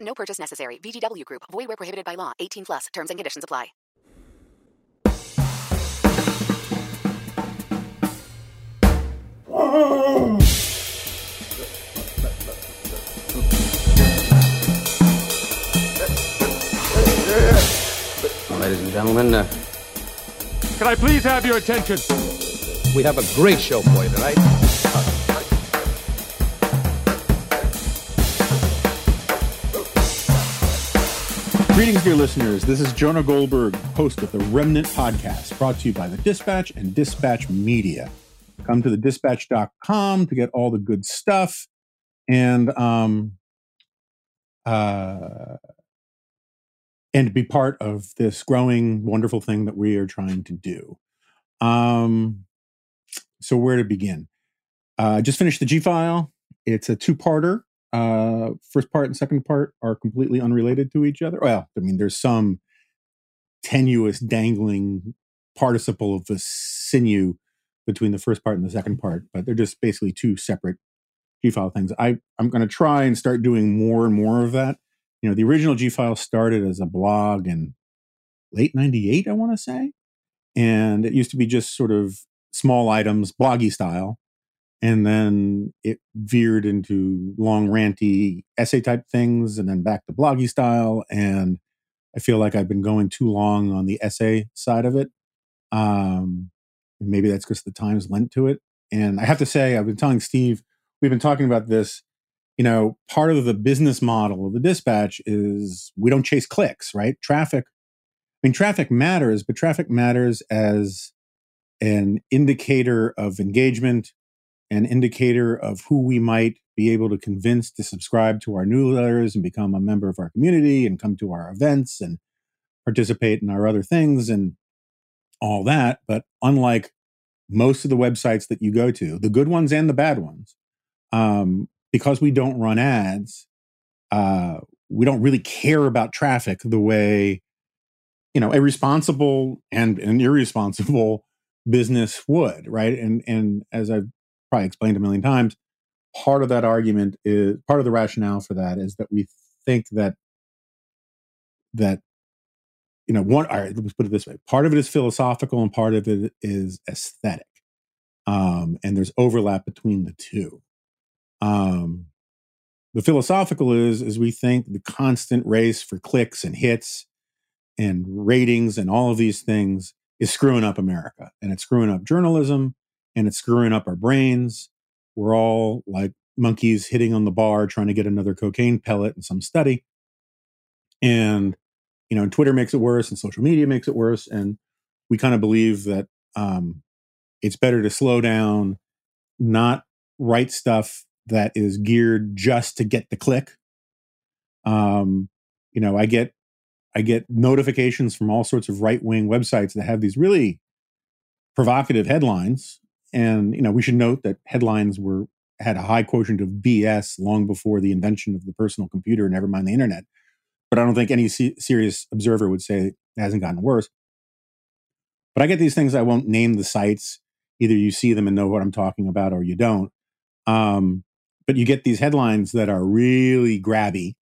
No purchase necessary. VGW Group. Void where prohibited by law. 18 plus. Terms and conditions apply. Ladies and gentlemen, uh, Can I please have your attention? we have a great show for you tonight. Greetings, dear listeners. This is Jonah Goldberg, host of the Remnant Podcast, brought to you by the Dispatch and Dispatch Media. Come to the dispatch.com to get all the good stuff and um uh and be part of this growing wonderful thing that we are trying to do. Um so where to begin? Uh just finished the G file. It's a two-parter uh first part and second part are completely unrelated to each other. Well i mean there's some tenuous dangling participle of the sinew between the first part and the second part but they're just basically two separate g file things. I i'm going to try and start doing more and more of that. You know the original g file started as a blog in late 98 i want to say and it used to be just sort of small items bloggy style and then it veered into long ranty essay type things and then back to bloggy style and i feel like i've been going too long on the essay side of it um maybe that's because the times lent to it and i have to say i've been telling steve we've been talking about this you know part of the business model of the dispatch is we don't chase clicks right? Traffic i mean traffic matters but traffic matters as an indicator of engagement an indicator of who we might be able to convince to subscribe to our newsletters and become a member of our community and come to our events and participate in our other things and all that. But unlike most of the websites that you go to, the good ones and the bad ones, um, because we don't run ads, uh, we don't really care about traffic the way you know a responsible and an irresponsible business would, right? And and as I've probably explained a million times. Part of that argument is part of the rationale for that is that we think that that you know one. All right, let's put it this way: part of it is philosophical, and part of it is aesthetic. Um, and there's overlap between the two. Um, the philosophical is is we think the constant race for clicks and hits and ratings and all of these things is screwing up America, and it's screwing up journalism and it's screwing up our brains. We're all like monkeys hitting on the bar trying to get another cocaine pellet in some study. And, you know, Twitter makes it worse and social media makes it worse. And we kind of believe that um, it's better to slow down, not write stuff that is geared just to get the click. Um, you know, I get I get notifications from all sorts of right wing websites that have these really provocative headlines and you know, we should note that headlines were had a high quotient of BS long before the invention of the personal computer, never mind the internet. But I don't think any se- serious observer would say it hasn't gotten worse. But I get these things. I won't name the sites. Either you see them and know what I'm talking about, or you don't. Um, but you get these headlines that are really grabby.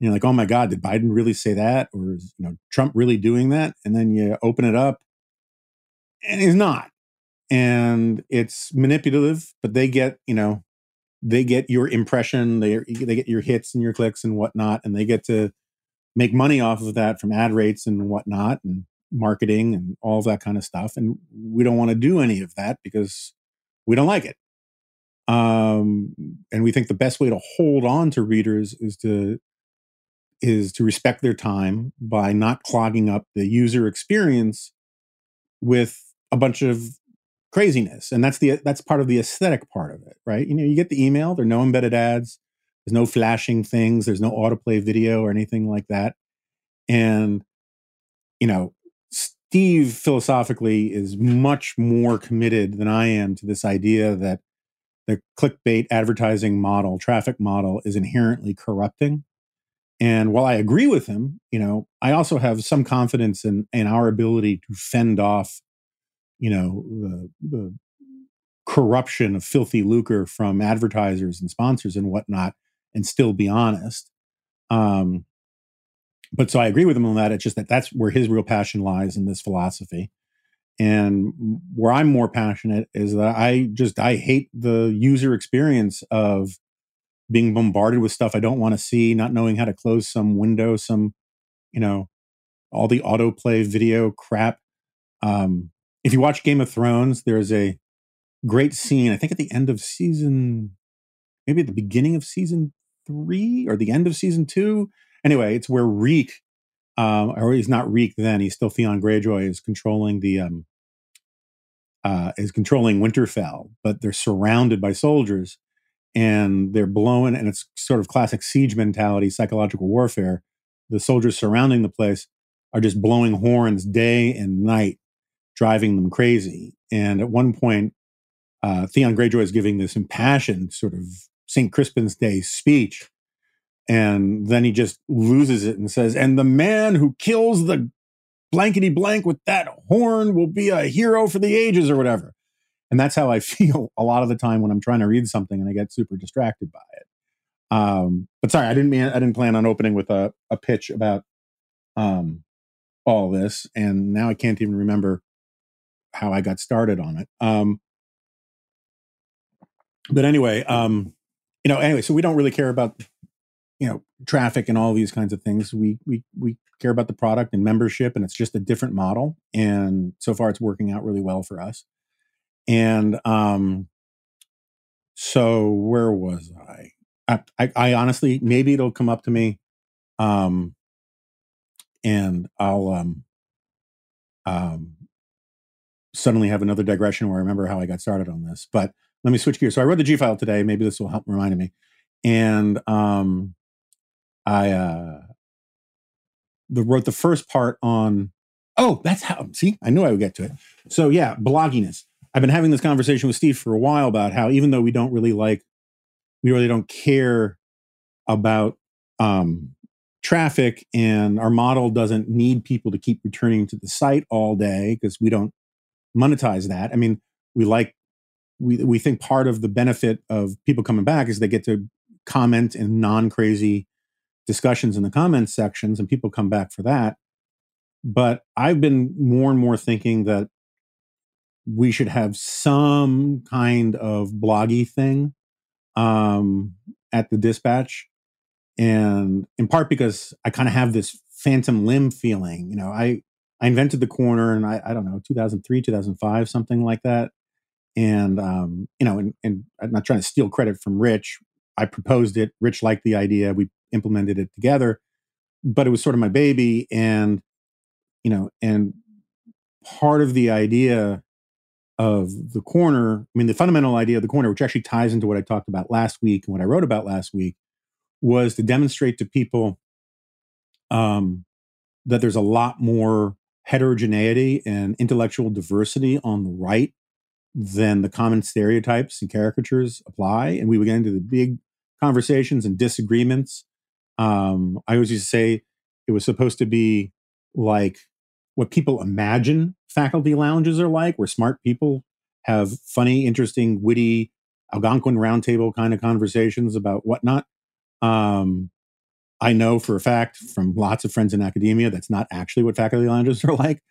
You're like, oh my God, did Biden really say that? Or is you know Trump really doing that? And then you open it up, and he's not and it's manipulative but they get you know they get your impression they they get your hits and your clicks and whatnot and they get to make money off of that from ad rates and whatnot and marketing and all that kind of stuff and we don't want to do any of that because we don't like it. Um and we think the best way to hold on to readers is to is to respect their time by not clogging up the user experience with a bunch of craziness and that's the that's part of the aesthetic part of it right you know you get the email there are no embedded ads There's no flashing things. There's no autoplay video or anything like that. And, you know, Steve philosophically is much more committed than I am to this idea that the clickbait advertising model, traffic model is inherently corrupting. And while I agree with him, you know, I also have some confidence in, in our ability to fend off, you know, the, corruption of filthy lucre from advertisers and sponsors and whatnot and still be honest. Um, but so I agree with him on that. It's just that that's where his real passion lies in this philosophy. And where I'm more passionate is that I just I hate the user experience of being bombarded with stuff I don't want to see, not knowing how to close some window, some you know, all the autoplay video crap. Um, if you watch Game of Thrones, there's a great scene. I think at the end of season, maybe at the beginning of season three or the end of season two. Anyway, it's where Reek, um, or he's not Reek then, he's still Theon Greyjoy, is controlling the um, uh, is controlling Winterfell, but they're surrounded by soldiers and they're blowing, and it's sort of classic siege mentality, psychological warfare. The soldiers surrounding the place are just blowing horns day and night, driving them crazy. And at one point, uh, Theon Greyjoy is giving this impassioned sort of St. Crispin's Day speech. And then he just loses it and says, and the man who kills the blankety blank with that horn will be a hero for the ages or whatever. And that's how I feel a lot of the time when I'm trying to read something and I get super distracted by it. Um, but sorry, I didn't mean I didn't plan on opening with a, a pitch about um, all this, and now I can't even remember how I got started on it. Um, but anyway, um, you know, anyway, so we don't really care about you know traffic and all these kinds of things. We we we care about the product and membership, and it's just a different model. And so far, it's working out really well for us. And um, so where was I? I, I, honestly, maybe it'll come up to me, um, and I'll um, um, suddenly have another digression where I remember how I got started on this. But let me switch gears. So I read the G file today. Maybe this will help remind me. And um, I uh, the, wrote the first part on. Oh, that's how. See, I knew I would get to it. So yeah, blogginess. I've been having this conversation with Steve for a while about how even though we don't really like, we really don't care about um, traffic, and our model doesn't need people to keep returning to the site all day because we don't monetize that. I mean, we like we we think part of the benefit of people coming back is they get to comment in non crazy discussions in the comments sections, and people come back for that. But I've been more and more thinking that we should have some kind of bloggy thing um, at the dispatch. And in part because I kind of have this phantom limb feeling. You know, I, I invented the corner and I, I don't know, 2003, 2005, something like that. And, um, you know, and, and I'm not trying to steal credit from Rich. I proposed it. Rich liked the idea. We implemented it together, but it was sort of my baby. And, you know, and part of the idea of the corner, I mean, the fundamental idea of the corner, which actually ties into what I talked about last week and what I wrote about last week, was to demonstrate to people um, that there's a lot more heterogeneity and intellectual diversity on the right than the common stereotypes and caricatures apply. And we would get into the big conversations and disagreements. Um, I always used to say it was supposed to be like what people imagine faculty lounges are like, where smart people have funny, interesting, witty, Algonquin roundtable kind of conversations about whatnot. Um, I know for a fact from lots of friends in academia that's not actually what faculty lounges are like,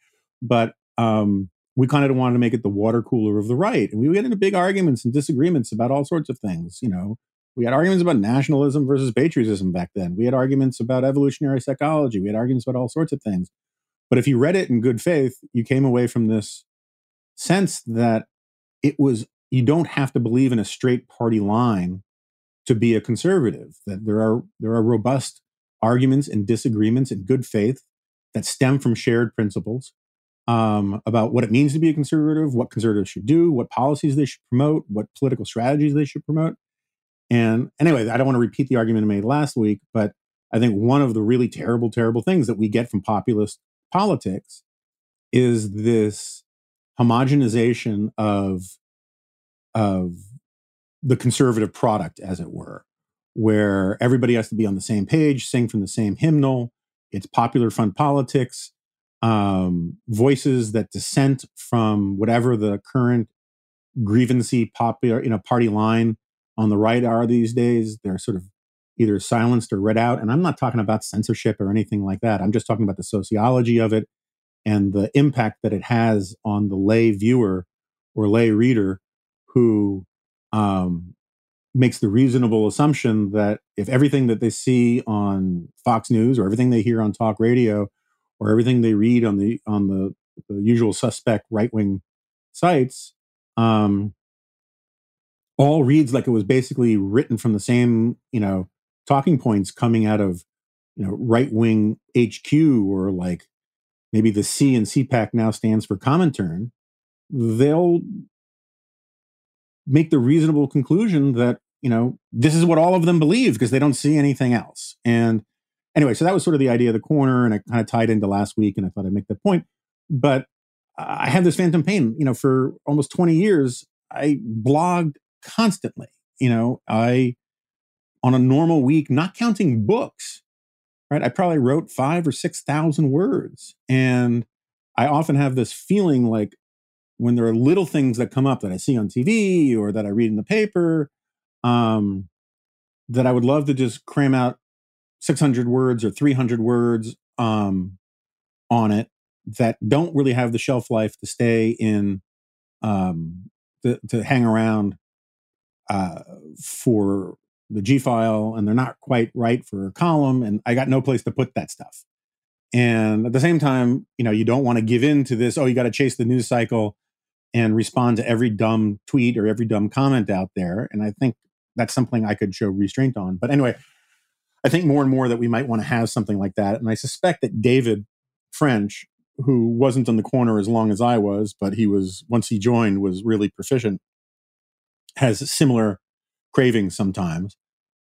but um, we kind of wanted to make it the water cooler of the right, and we get into big arguments and disagreements about all sorts of things. You know, we had arguments about nationalism versus patriotism back then. We had arguments about evolutionary psychology. We had arguments about all sorts of things. But if you read it in good faith, you came away from this sense that it was, you don't have to believe in a straight party line to be a conservative, that there are, there are robust arguments and disagreements in good faith that stem from shared principles um, about what it means to be a conservative, what conservatives should do, what policies they should promote, what political strategies they should promote. And anyway, I don't want to repeat the argument I made last week, but I think one of the really terrible, terrible things that we get from populist politics is this homogenization of of the conservative product, as it were, where everybody has to be on the same page, sing from the same hymnal. It's popular fun politics, um, voices that dissent from whatever the current grievancy popular, you know, party line on the right are these days. They're sort of either silenced or read out. And I'm not talking about censorship or anything like that. I'm just talking about the sociology of it and the impact that it has on the lay viewer or lay reader who um, makes the reasonable assumption that if everything that they see on Fox News or everything they hear on talk radio or everything they read on the on the, the usual suspect right wing sites um, all reads like it was basically written from the same you know talking points coming out of you know right wing HQ or like maybe the C and CPAC now stands for Comintern, they'll make the reasonable conclusion that you know this is what all of them believe because they don't see anything else. And anyway, so that was sort of the idea of the corner, and it kind of tied into last week, and I thought I'd make that point. But I had this phantom pain, you know, for almost 20 years. I blogged constantly. You know, I on a normal week, not counting books, right? I probably wrote five or 6,000 words. And I often have this feeling like when there are little things that come up that I see on TV or that I read in the paper, um, that I would love to just cram out 600 words or 300 words um, on it that don't really have the shelf life to stay in, um, to, to hang around uh, for the G file and they're not quite right for a column. And I got no place to put that stuff. And at the same time, you know, you don't want to give in to this, oh, you got to chase the news cycle and respond to every dumb tweet or every dumb comment out there. And I think that's something I could show restraint on. But anyway, I think more and more that we might want to have something like that. And I suspect that David French, who wasn't in the corner as long as I was, but he was, once he joined, was really proficient, has similar cravings sometimes.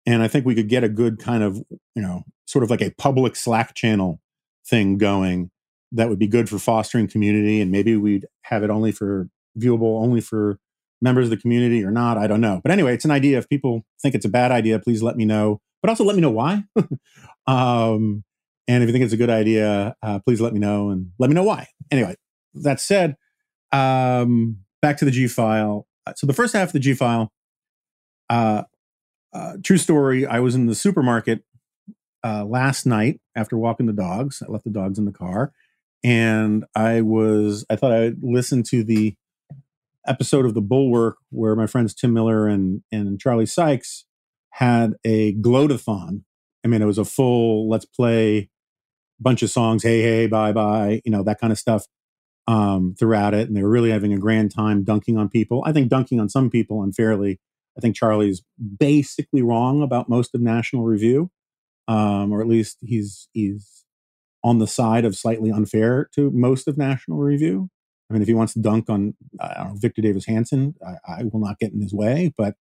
And I think we could get a good kind of, you know, sort of like a public Slack channel thing going that would be good for fostering community. And maybe we'd have it only for viewable, only for members of the community or not. I don't know. But anyway, it's an idea. If people think it's a bad idea, please let me know. But also let me know why. um, and if you think it's a good idea, uh, please let me know and let me know why. Anyway, that said, um, back to the G file. So the first half of the G file, uh, uh, true story. I was in the supermarket uh, last night after walking the dogs. I left the dogs in the car, and I was. I thought I'd listen to the episode of the Bulwark where my friends Tim Miller and and Charlie Sykes had a gloatathon. I mean, it was a full let's play bunch of songs, hey hey, bye bye, you know that kind of stuff um, throughout it, and they were really having a grand time dunking on people. I think dunking on some people unfairly I think Charlie's basically wrong about most of National Review, um, or at least he's he's on the side of slightly unfair to most of National Review. I mean, if he wants to dunk on Victor Davis Hanson, I, I, will not get in his way. But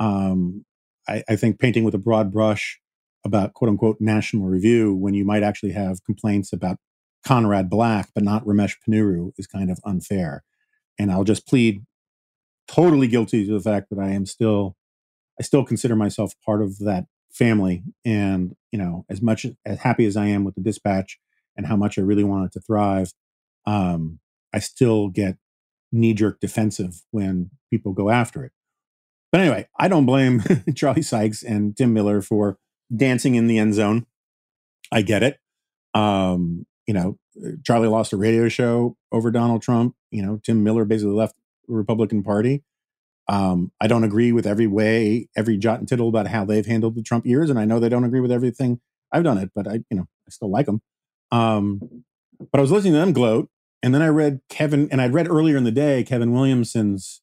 um, I, I, think painting with a broad brush about quote unquote National Review when you might actually have complaints about Conrad Black, but not Ramesh Ponnuru, is kind of unfair. And I'll just plead totally guilty to the fact that I am still, I still consider myself part of that family. And, you know, as much as happy as I am with the dispatch and how much I really want it to thrive, um, I still get knee jerk defensive when people go after it. But anyway, I don't blame Charlie Sykes and Tim Miller for dancing in the end zone. I get it. Um, you know, Charlie lost a radio show over Donald Trump. You know, Tim Miller basically left the Republican Party. Um, I don't agree with every way, every jot and tittle about how they've handled the Trump years, and I know they don't agree with everything I've done it, but I, you know, I still like them. Um, but I was listening to them gloat, and then I read Kevin, and I'd read earlier in the day Kevin Williamson's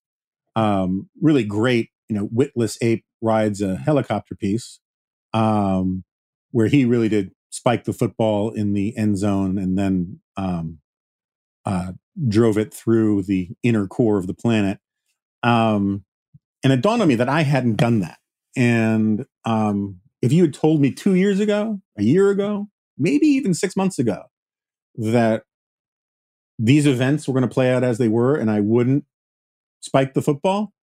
um, really great, you know, witless ape rides a helicopter piece, um, where he really did spike the football in the end zone and then um, uh, drove it through the inner core of the planet. Um, and it dawned on me that I hadn't done that. And um, if you had told me two years ago, a year ago, maybe even six months ago, that these events were going to play out as they were, and I wouldn't spike the football,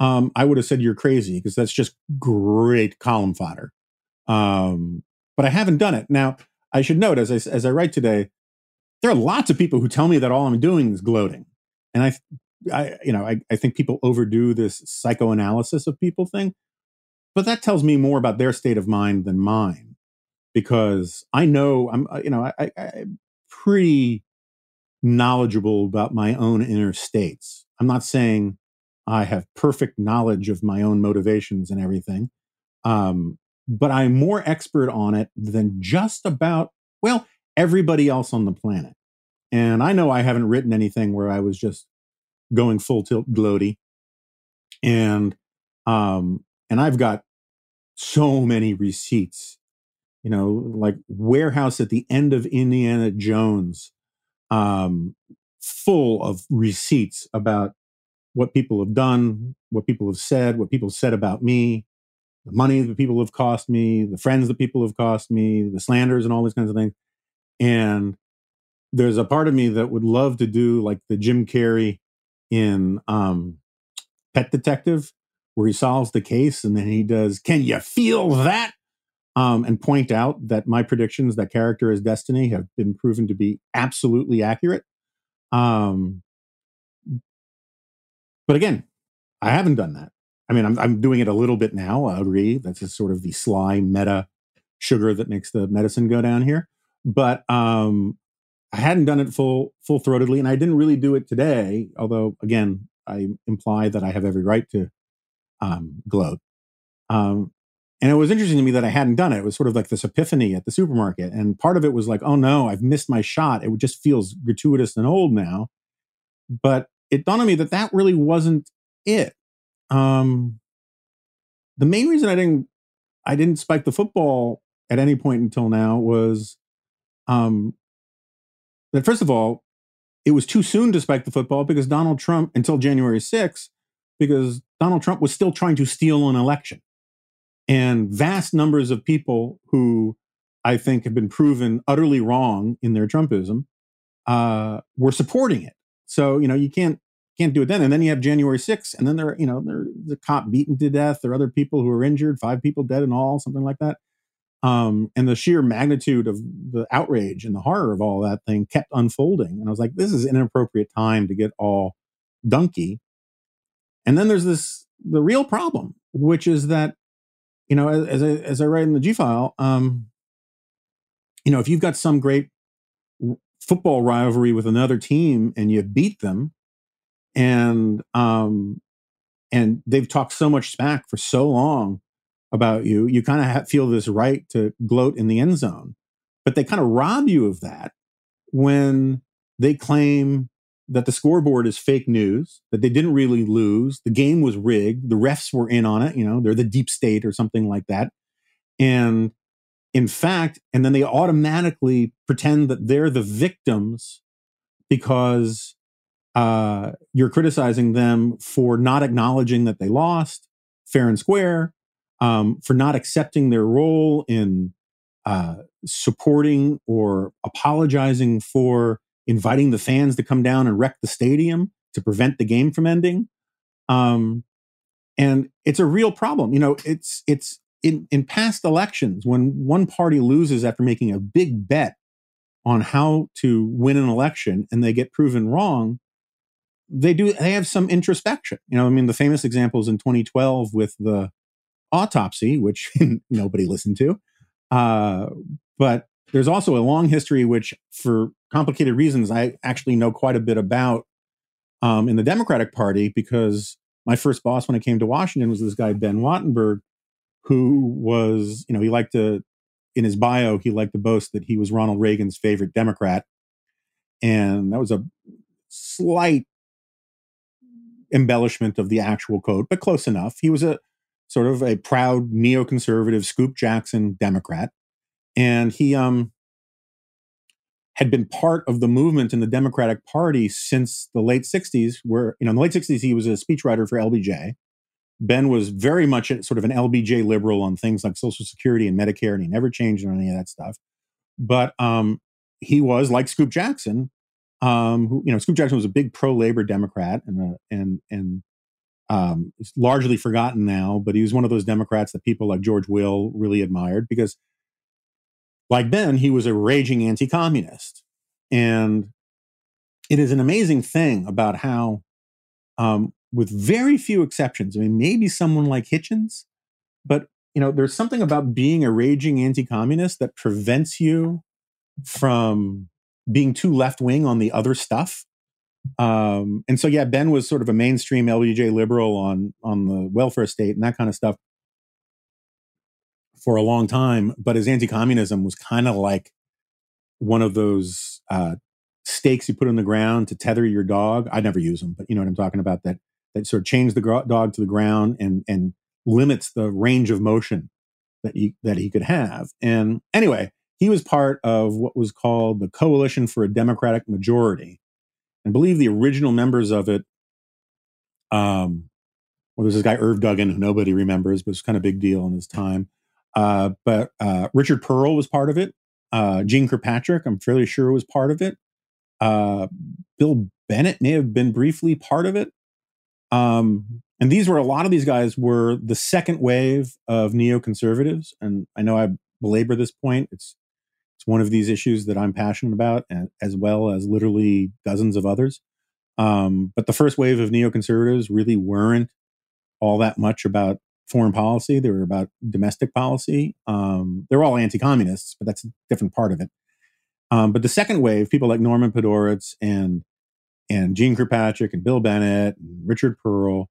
um, I would have said you're crazy because that's just great column fodder. Um, but I haven't done it. Now, I should note as I, as I write today, there are lots of people who tell me that all I'm doing is gloating, and I, I you know, I, I think people overdo this psychoanalysis of people thing, but that tells me more about their state of mind than mine, because I know I'm, you know, I, I, I'm pretty knowledgeable about my own inner states. I'm not saying I have perfect knowledge of my own motivations and everything. Um, but I'm more expert on it than just about, well, everybody else on the planet. And I know I haven't written anything where I was just going full tilt gloaty. And um, and I've got so many receipts, you know, like warehouse at the end of Indiana Jones, um, full of receipts about what people have done, what people have said, what people said about me, the money that people have cost me, the friends that people have cost me, the slanders and all these kinds of things. And there's a part of me that would love to do like the Jim Carrey in um, Pet Detective, where he solves the case and then he does, Can you feel that? Um, and point out that my predictions that character is destiny have been proven to be absolutely accurate. Um, but again, I haven't done that. I mean, I'm, I'm doing it a little bit now. I agree. That's just sort of the sly meta sugar that makes the medicine go down here. But um, I hadn't done it full full throatedly, and I didn't really do it today. Although, again, I imply that I have every right to um, gloat. Um, and it was interesting to me that I hadn't done it. It was sort of like this epiphany at the supermarket, and part of it was like, "Oh no, I've missed my shot." It just feels gratuitous and old now. But it dawned on me that that really wasn't it. Um, the main reason I didn't I didn't spike the football at any point until now was um, that first of all, it was too soon to spike the football because Donald Trump until January 6th, because Donald Trump was still trying to steal an election. And vast numbers of people who I think have been proven utterly wrong in their Trumpism uh, were supporting it. So, you know, you can't can't do it then. And then you have January 6th, and then there, you know, there's a cop beaten to death. There are other people who are injured, five people dead in all, something like that. Um, and the sheer magnitude of the outrage and the horror of all that thing kept unfolding. And I was like, this is an inappropriate time to get all dunky. And then there's this the real problem, which is that, you know, as, as I as I write in the G file, um, you know, if you've got some great football rivalry with another team and you beat them, and um, and they've talked so much smack for so long about you, you kind of ha- feel this right to gloat in the end zone. But they kind of rob you of that when they claim that the scoreboard is fake news, that they didn't really lose, the game was rigged, the refs were in on it, you know, they're the deep state or something like that. And in fact, and then they automatically pretend that they're the victims because uh, you're criticizing them for not acknowledging that they lost fair and square, um, for not accepting their role in uh, supporting or apologizing for inviting the fans to come down and wreck the stadium to prevent the game from ending. Um, and it's a real problem. You know, it's it's in in past elections when one party loses after making a big bet on how to win an election and they get proven wrong they do they have some introspection you know i mean the famous examples in 2012 with the autopsy which nobody listened to uh, but there's also a long history which for complicated reasons i actually know quite a bit about um, in the democratic party because my first boss when i came to washington was this guy ben wattenberg who was you know he liked to in his bio he liked to boast that he was ronald reagan's favorite democrat and that was a slight embellishment of the actual quote, but close enough. He was a sort of a proud neoconservative Scoop Jackson Democrat. And he um, had been part of the movement in the Democratic Party since the late 60s, where, you know, in the late 60s, he was a speechwriter for LBJ. Ben was very much sort of an LBJ liberal on things like Social Security and Medicare, and he never changed on any of that stuff. But um, he was like Scoop Jackson, um, who you know, Scoop Jackson was a big pro-labor Democrat, and uh, and and um, largely forgotten now. But he was one of those Democrats that people like George Will really admired because, like Ben, he was a raging anti-communist, and it is an amazing thing about how, um, with very few exceptions, I mean, maybe someone like Hitchens, but you know, there's something about being a raging anti-communist that prevents you from being too left wing on the other stuff. Um, and so, yeah, Ben was sort of a mainstream LBJ liberal on on the welfare state and that kind of stuff for a long time. But his anti-communism was kind of like one of those uh, stakes you put in the ground to tether your dog. I never use them, but you know what I'm talking about. That that sort of chains the gro- dog to the ground and and limits the range of motion that he that he could have. And anyway, he was part of what was called the Coalition for a Democratic Majority. I believe the original members of it, um, well, there's this guy, Irv Duggan, who nobody remembers, but it's kind of a big deal in his time. Uh, but uh, Richard Perle was part of it. Uh, Jeane Kirkpatrick, I'm fairly sure, was part of it. Uh, Bill Bennett may have been briefly part of it. Um, and these were a lot of these guys were the second wave of neoconservatives. And I know I belabor this point. It's it's one of these issues that I'm passionate about, as well as literally dozens of others. Um, but the first wave of neoconservatives really weren't all that much about foreign policy. They were about domestic policy. Um, they're all anti-communists, but that's a different part of it. Um, but the second wave, people like Norman Podhoretz and and Jeane Kirkpatrick and Bill Bennett and Richard Perle,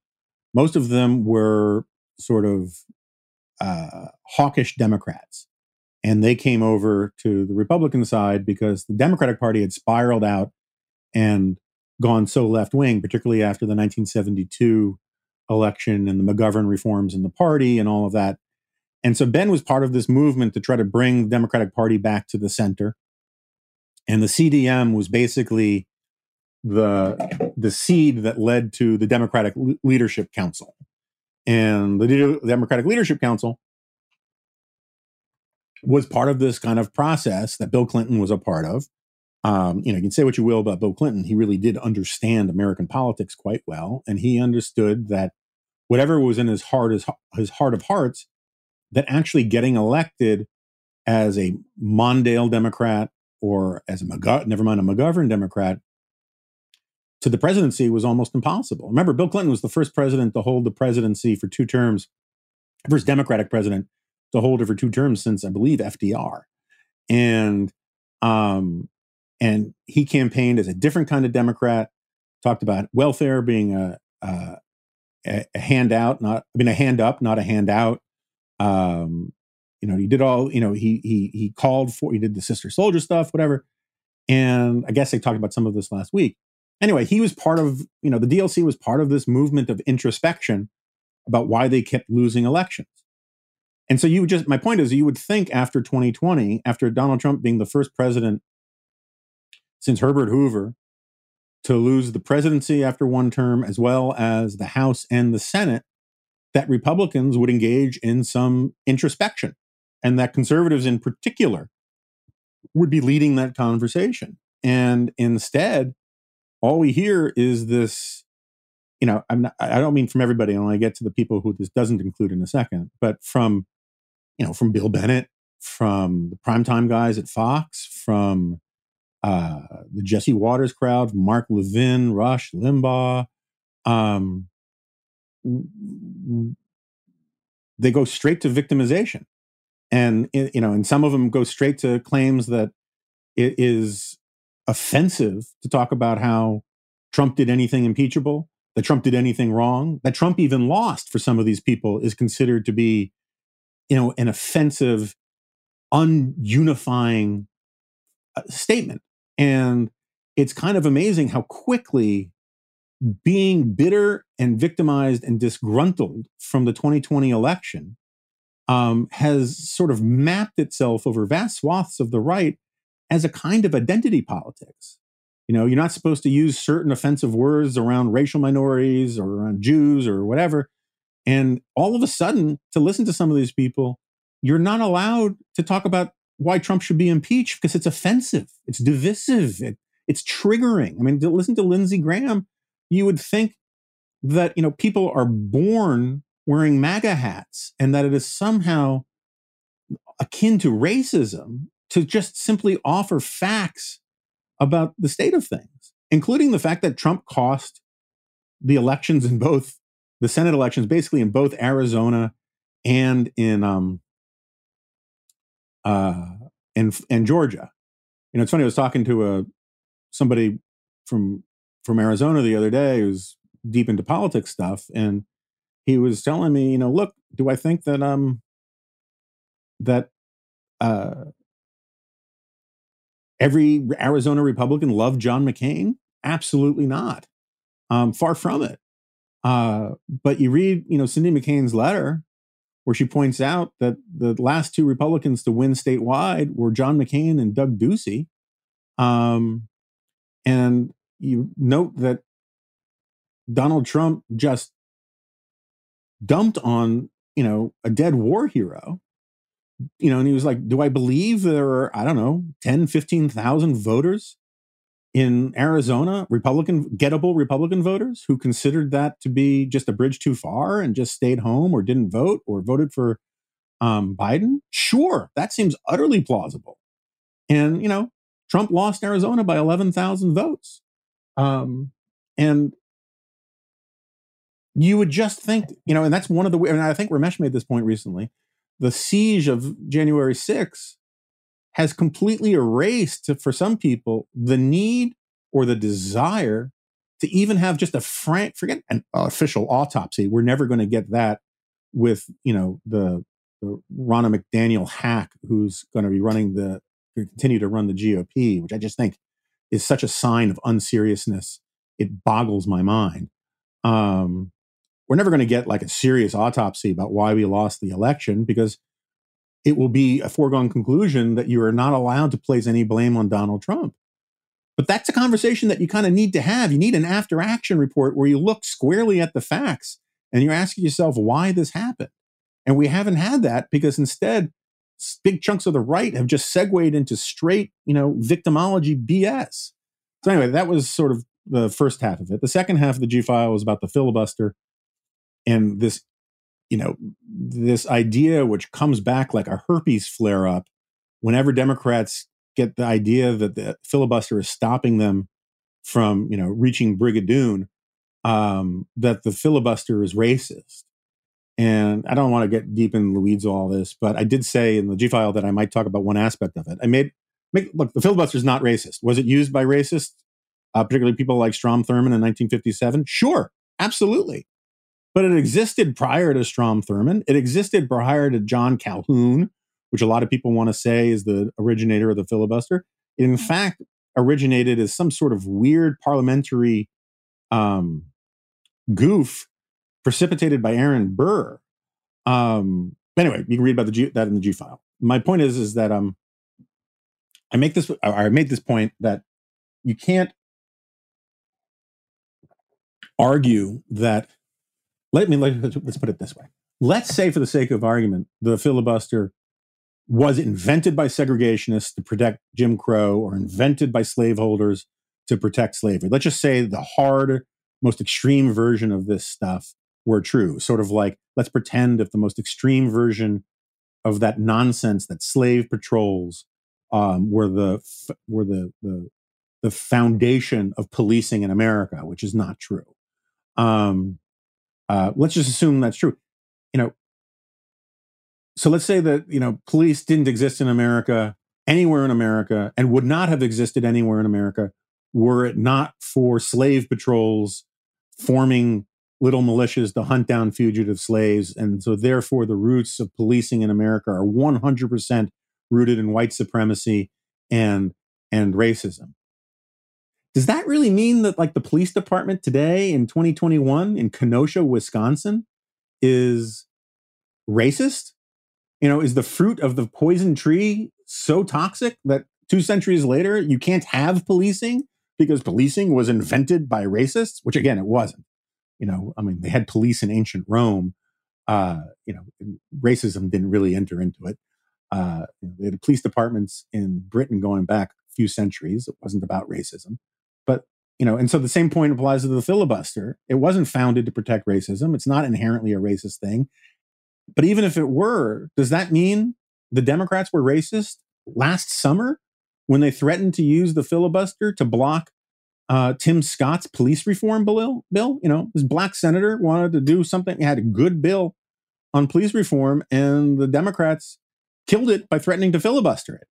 most of them were sort of uh, hawkish Democrats and they came over to the Republican side because the Democratic Party had spiraled out and gone so left wing, particularly after the 1972 election and the McGovern reforms in the party and all of that. And so Ben was part of this movement to try to bring the Democratic Party back to the center. And the CDM was basically the the seed that led to the Democratic Leadership Council. And the Democratic Leadership Council was part of this kind of process that Bill Clinton was a part of. Um, you know, you can say what you will about Bill Clinton. He really did understand American politics quite well, and he understood that whatever was in his heart, his, his heart of hearts, that actually getting elected as a Mondale Democrat or as a McGo- never mind a McGovern Democrat to the presidency was almost impossible. Remember, Bill Clinton was the first president to hold the presidency for two terms, first Democratic president to hold it for two terms since I believe FDR, and um, and he campaigned as a different kind of Democrat. Talked about welfare being a, a, a handout, not I mean a hand up, not a handout. Um, you know, he did all. You know, he he he called for. He did the sister soldier stuff, whatever. And I guess they talked about some of this last week. Anyway, he was part of. You know, the DLC was part of this movement of introspection about why they kept losing elections. And so you just, my point is, you would think after 2020, after Donald Trump being the first president since Herbert Hoover to lose the presidency after one term, as well as the House and the Senate, that Republicans would engage in some introspection and that conservatives in particular would be leading that conversation. And instead, all we hear is this you know, I'm not, I don't mean from everybody. I want to get to the people who this doesn't include in a second, but from you know, from Bill Bennett, from the primetime guys at Fox, from uh, the Jesse Watters crowd, Mark Levin, Rush Limbaugh. Um, they go straight to victimization, and you know, and some of them go straight to claims that it is offensive to talk about how Trump did anything impeachable, that Trump did anything wrong, that Trump even lost for some of these people is considered to be you know, an offensive, ununifying uh, statement. And it's kind of amazing how quickly being bitter and victimized and disgruntled from the 2020 election um, has sort of mapped itself over vast swaths of the right as a kind of identity politics. You know, you're not supposed to use certain offensive words around racial minorities or around Jews or whatever And all of a sudden, to listen to some of these people, you're not allowed to talk about why Trump should be impeached because it's offensive, it's divisive, it, it's triggering. I mean, to listen to Lindsey Graham, you would think that you know people are born wearing MAGA hats and that it is somehow akin to racism to just simply offer facts about the state of things, including the fact that Trump cost the elections in both the Senate elections, basically in both Arizona and in um uh in in Georgia. You know, it's funny. I was talking to a somebody from from Arizona the other day who's deep into politics stuff, and he was telling me, you know, look, do I think that um that uh every Arizona Republican loved John McCain? Absolutely not. Um, far from it. Uh, but you read, you know, Cindy McCain's letter where she points out that the last two Republicans to win statewide were John McCain and Doug Ducey. Um, and you note that Donald Trump just dumped on, you know, a dead war hero. You know, and he was like, do I believe there are, I don't know, 10, 15,000 voters in Arizona, Republican, gettable Republican voters who considered that to be just a bridge too far and just stayed home or didn't vote or voted for um, Biden? Sure, that seems utterly plausible. And, you know, Trump lost Arizona by 11,000 votes. Um, and you would just think, you know, and that's one of the, and I think Ramesh made this point recently. The siege of January 6th has completely erased, for some people, the need or the desire to even have just a frank, forget an official autopsy. We're never going to get that with, you know, the, the Ronna McDaniel hack who's going to be running the, continue to run the GOP, which I just think is such a sign of unseriousness. It boggles my mind. Um, we're never going to get like a serious autopsy about why we lost the election because it will be a foregone conclusion that you are not allowed to place any blame on Donald Trump. But that's a conversation that you kind of need to have. You need an after action report where you look squarely at the facts and you're asking yourself why this happened. And we haven't had that because instead, big chunks of the right have just segued into straight, you know, victimology BS. So anyway, that was sort of the first half of it. The second half of the G file was about the filibuster and this you know this idea which comes back like a herpes flare up whenever democrats get the idea that the filibuster is stopping them from you know reaching brigadoon um, that the filibuster is racist. And i don't want to get deep in the weeds of all this but i did say in the g file that i might talk about one aspect of it. I made make look the filibuster is not racist. Was it used by racists uh, particularly people like strom thurmond in 1957 sure absolutely but it existed prior to Strom Thurmond. It existed prior to John Calhoun, which a lot of people want to say is the originator of the filibuster. It in mm-hmm. fact originated as some sort of weird parliamentary um, goof precipitated by Aaron Burr. Um, anyway, you can read about the G, that in the G file. My point is, is that um, I make this, I made this point that you can't argue that let me let, let's put it this way. Let's say, for the sake of argument, the filibuster was invented by segregationists to protect Jim Crow or invented by slaveholders to protect slavery. Let's just say the hard, most extreme version of this stuff were true. Sort of like, let's pretend if the most extreme version of that nonsense that slave patrols um, were the were the, the the foundation of policing in America, which is not true. Um, uh, let's just assume that's true. You know, so let's say that you know police didn't exist in America anywhere in America and would not have existed anywhere in America were it not for slave patrols forming little militias to hunt down fugitive slaves. And so, therefore, the roots of policing in America are 100% rooted in white supremacy and, and racism. Does that really mean that like the police department today in 2021 in Kenosha, Wisconsin is racist? You know, is the fruit of the poison tree so toxic that two centuries later you can't have policing because policing was invented by racists, which again, it wasn't. You know, I mean, they had police in ancient Rome, uh, you know, racism didn't really enter into it. Uh, they had police departments in Britain going back a few centuries. It wasn't about racism, but you know, and so the same point applies to the filibuster. It wasn't founded to protect racism. It's not inherently a racist thing. But even if it were, does that mean the Democrats were racist last summer when they threatened to use the filibuster to block uh, Tim Scott's police reform bill? Bill, you know, this black senator wanted to do something. He had a good bill on police reform, and the Democrats killed it by threatening to filibuster it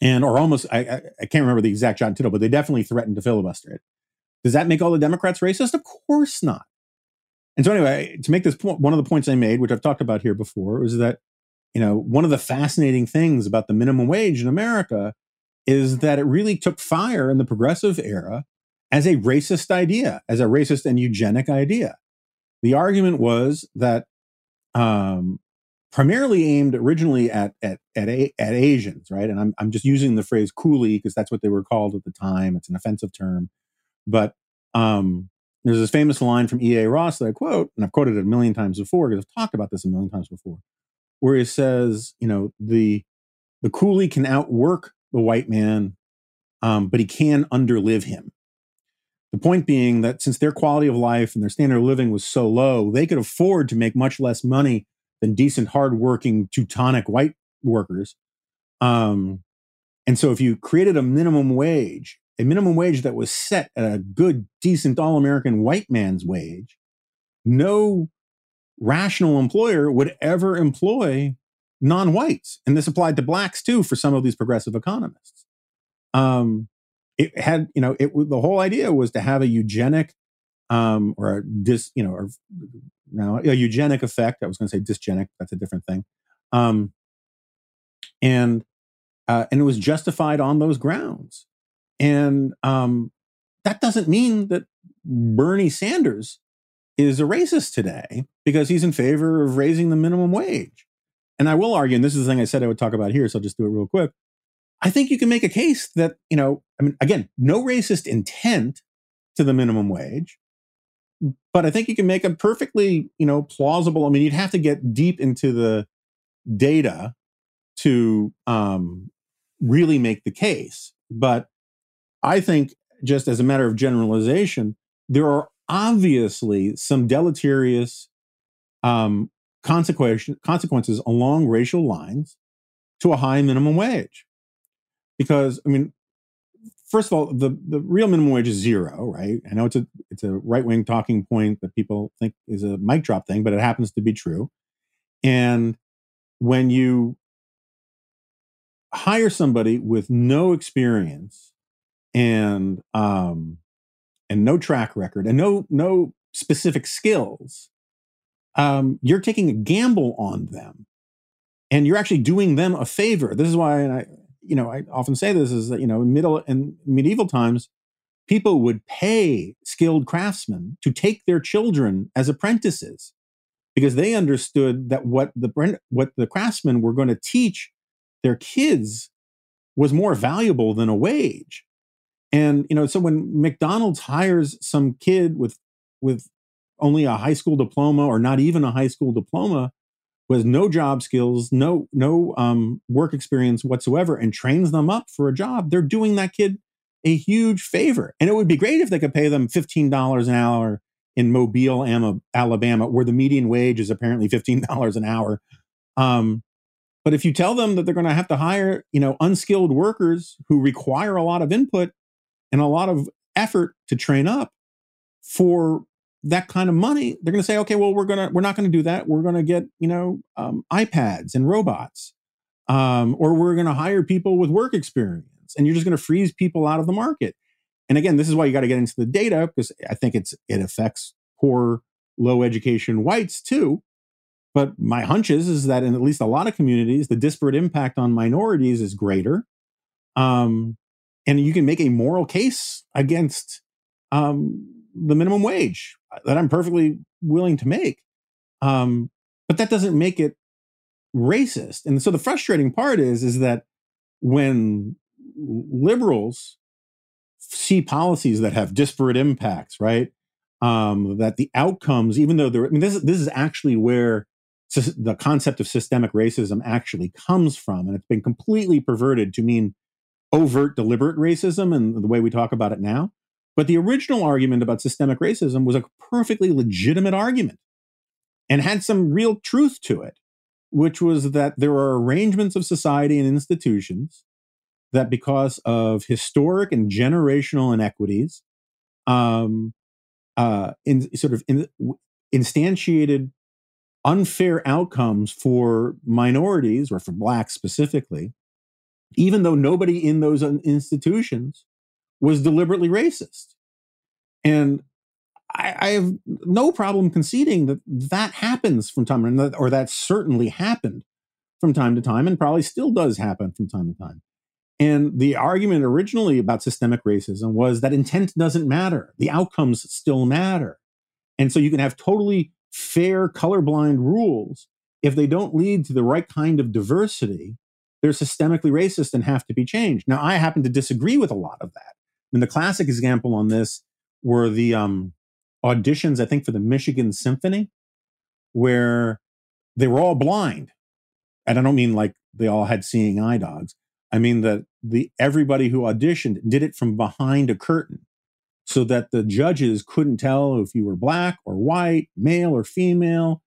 and or almost I, I, I can't remember the exact John tittle, but they definitely threatened to filibuster it. Does that make all the Democrats racist? Of course not. And so anyway, to make this point, one of the points I made, which I've talked about here before, was that you know one of the fascinating things about the minimum wage in America is that it really took fire in the progressive era as a racist idea, as a racist and eugenic idea. The argument was that um, primarily aimed originally at at at, at Asians, right? And I'm I'm just using the phrase coolie because that's what they were called at the time. It's an offensive term, but um, there's this famous line from E. A. Ross that I quote, and I've quoted it a million times before because I've talked about this a million times before, where he says, you know, the the coolie can outwork the white man, um, but he can underlive him. The point being that since their quality of life and their standard of living was so low, they could afford to make much less money than decent, hardworking Teutonic white workers. Um, and so if you created a minimum wage, a minimum wage that was set at a good, decent, all American white man's wage, no rational employer would ever employ non whites. And this applied to blacks too for some of these progressive economists. Um, it had, you know, it the whole idea was to have a eugenic um, or a dis, you know, or now a eugenic effect. I was going to say dysgenic. That's a different thing. Um, and uh, and it was justified on those grounds. And um, that doesn't mean that Bernie Sanders is a racist today because he's in favor of raising the minimum wage. And I will argue, and this is the thing I said I would talk about here, so I'll just do it real quick. I think you can make a case that, you know, I mean, again, no racist intent to the minimum wage but I think you can make a perfectly, you know, plausible. I mean, you'd have to get deep into the data to um, really make the case. But I think, just as a matter of generalization, there are obviously some deleterious um, consequences consequences along racial lines to a high minimum wage. Because, I mean, first of all, the, the real minimum wage is zero, right? I know it's a it's a right wing talking point that people think is a mic drop thing, but it happens to be true. And when you hire somebody with no experience and um and no track record and no no specific skills, um, you're taking a gamble on them, and you're actually doing them a favor. This is why, I you know, I often say this is that, you know, in middle in medieval times, people would pay skilled craftsmen to take their children as apprentices because they understood that what the what the craftsmen were going to teach their kids was more valuable than a wage. And you know, so when McDonald's hires some kid with with only a high school diploma or not even a high school diploma with no job skills, no no um, work experience whatsoever, and trains them up for a job, they're doing that kid a huge favor. And it would be great if they could pay them fifteen dollars an hour in Mobile, Alabama, where the median wage is apparently fifteen dollars an hour. Um, but if you tell them that they're going to have to hire, you know, unskilled workers who require a lot of input and a lot of effort to train up for that kind of money, they're going to say, okay, well, we're going to, we're not going to do that. We're going to get, you know, um, iPads and robots, um, or we're going to hire people with work experience and you're just going to freeze people out of the market. And again, this is why you got to get into the data because I think it's, it affects poor, low education whites too. But my hunch is, is that in at least a lot of communities, the disparate impact on minorities is greater. Um, and you can make a moral case against um, the minimum wage that I'm perfectly willing to make. Um, but that doesn't make it racist. And so the frustrating part is, is that when liberals see policies that have disparate impacts, right? um, that the outcomes, even though there, I mean, this this is actually where the concept of systemic racism actually comes from, and it's been completely perverted to mean overt, deliberate racism, and the way we talk about it now. But the original argument about systemic racism was a perfectly legitimate argument and had some real truth to it, which was that there are arrangements of society and institutions that, because of historic and generational inequities, um, uh, in sort of in, instantiated unfair outcomes for minorities or for blacks specifically, even though nobody in those institutions was deliberately racist. And I, I have no problem conceding that that happens from time to time, or that certainly happened from time to time, and probably still does happen from time to time. And the argument originally about systemic racism was that intent doesn't matter, the outcomes still matter. And so you can have totally fair, colorblind rules. If they don't lead to the right kind of diversity, they're systemically racist and have to be changed. Now, I happen to disagree with a lot of that. I mean, the classic example on this were the um, auditions, I think, for the Michigan Symphony, where they were all blind. And I don't mean like they all had seeing eye dogs. I mean that the everybody who auditioned did it from behind a curtain so that the judges couldn't tell if you were black or white, male or female,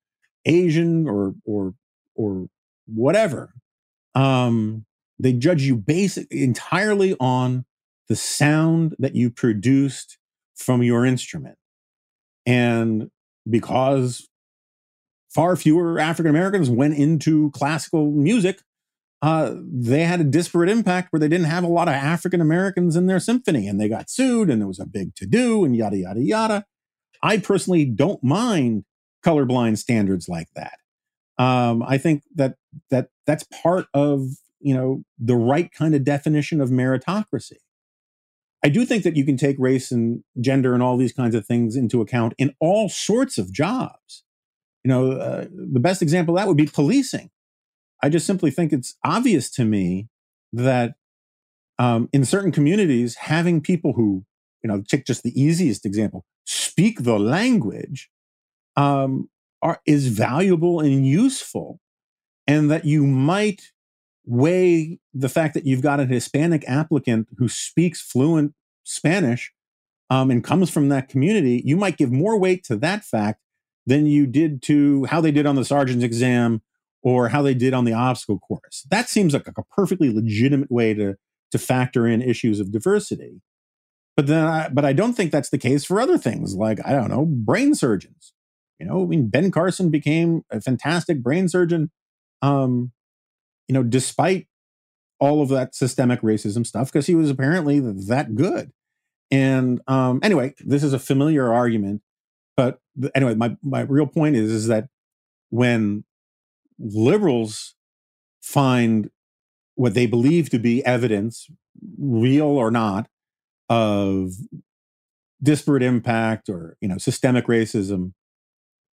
Asian or or or whatever. Um, they judge you basic entirely on the sound that you produced from your instrument. And because far fewer African Americans went into classical music, uh, they had a disparate impact where they didn't have a lot of African Americans in their symphony and they got sued and there was a big to do and yada, yada, yada. I personally don't mind colorblind standards like that. Um, I think that that that's part of you know the right kind of definition of meritocracy. I do think that you can take race and gender and all these kinds of things into account in all sorts of jobs. You know, uh, the best example of that would be policing. I just simply think it's obvious to me that um, in certain communities, having people who, you know, take just the easiest example, speak the language, um, are is valuable and useful, and that you might weigh the fact that you've got a Hispanic applicant who speaks fluent Spanish um, and comes from that community, you might give more weight to that fact than you did to how they did on the sergeant's exam or how they did on the obstacle course. That seems like a perfectly legitimate way to to factor in issues of diversity. But then, I, but I don't think that's the case for other things like I don't know brain surgeons. You know, I mean, Ben Carson became a fantastic brain surgeon. Um, you know, despite all of that systemic racism stuff, because he was apparently that good. And um, anyway, this is a familiar argument, but anyway, my my real point is is that when liberals find what they believe to be evidence, real or not, of disparate impact or you know systemic racism,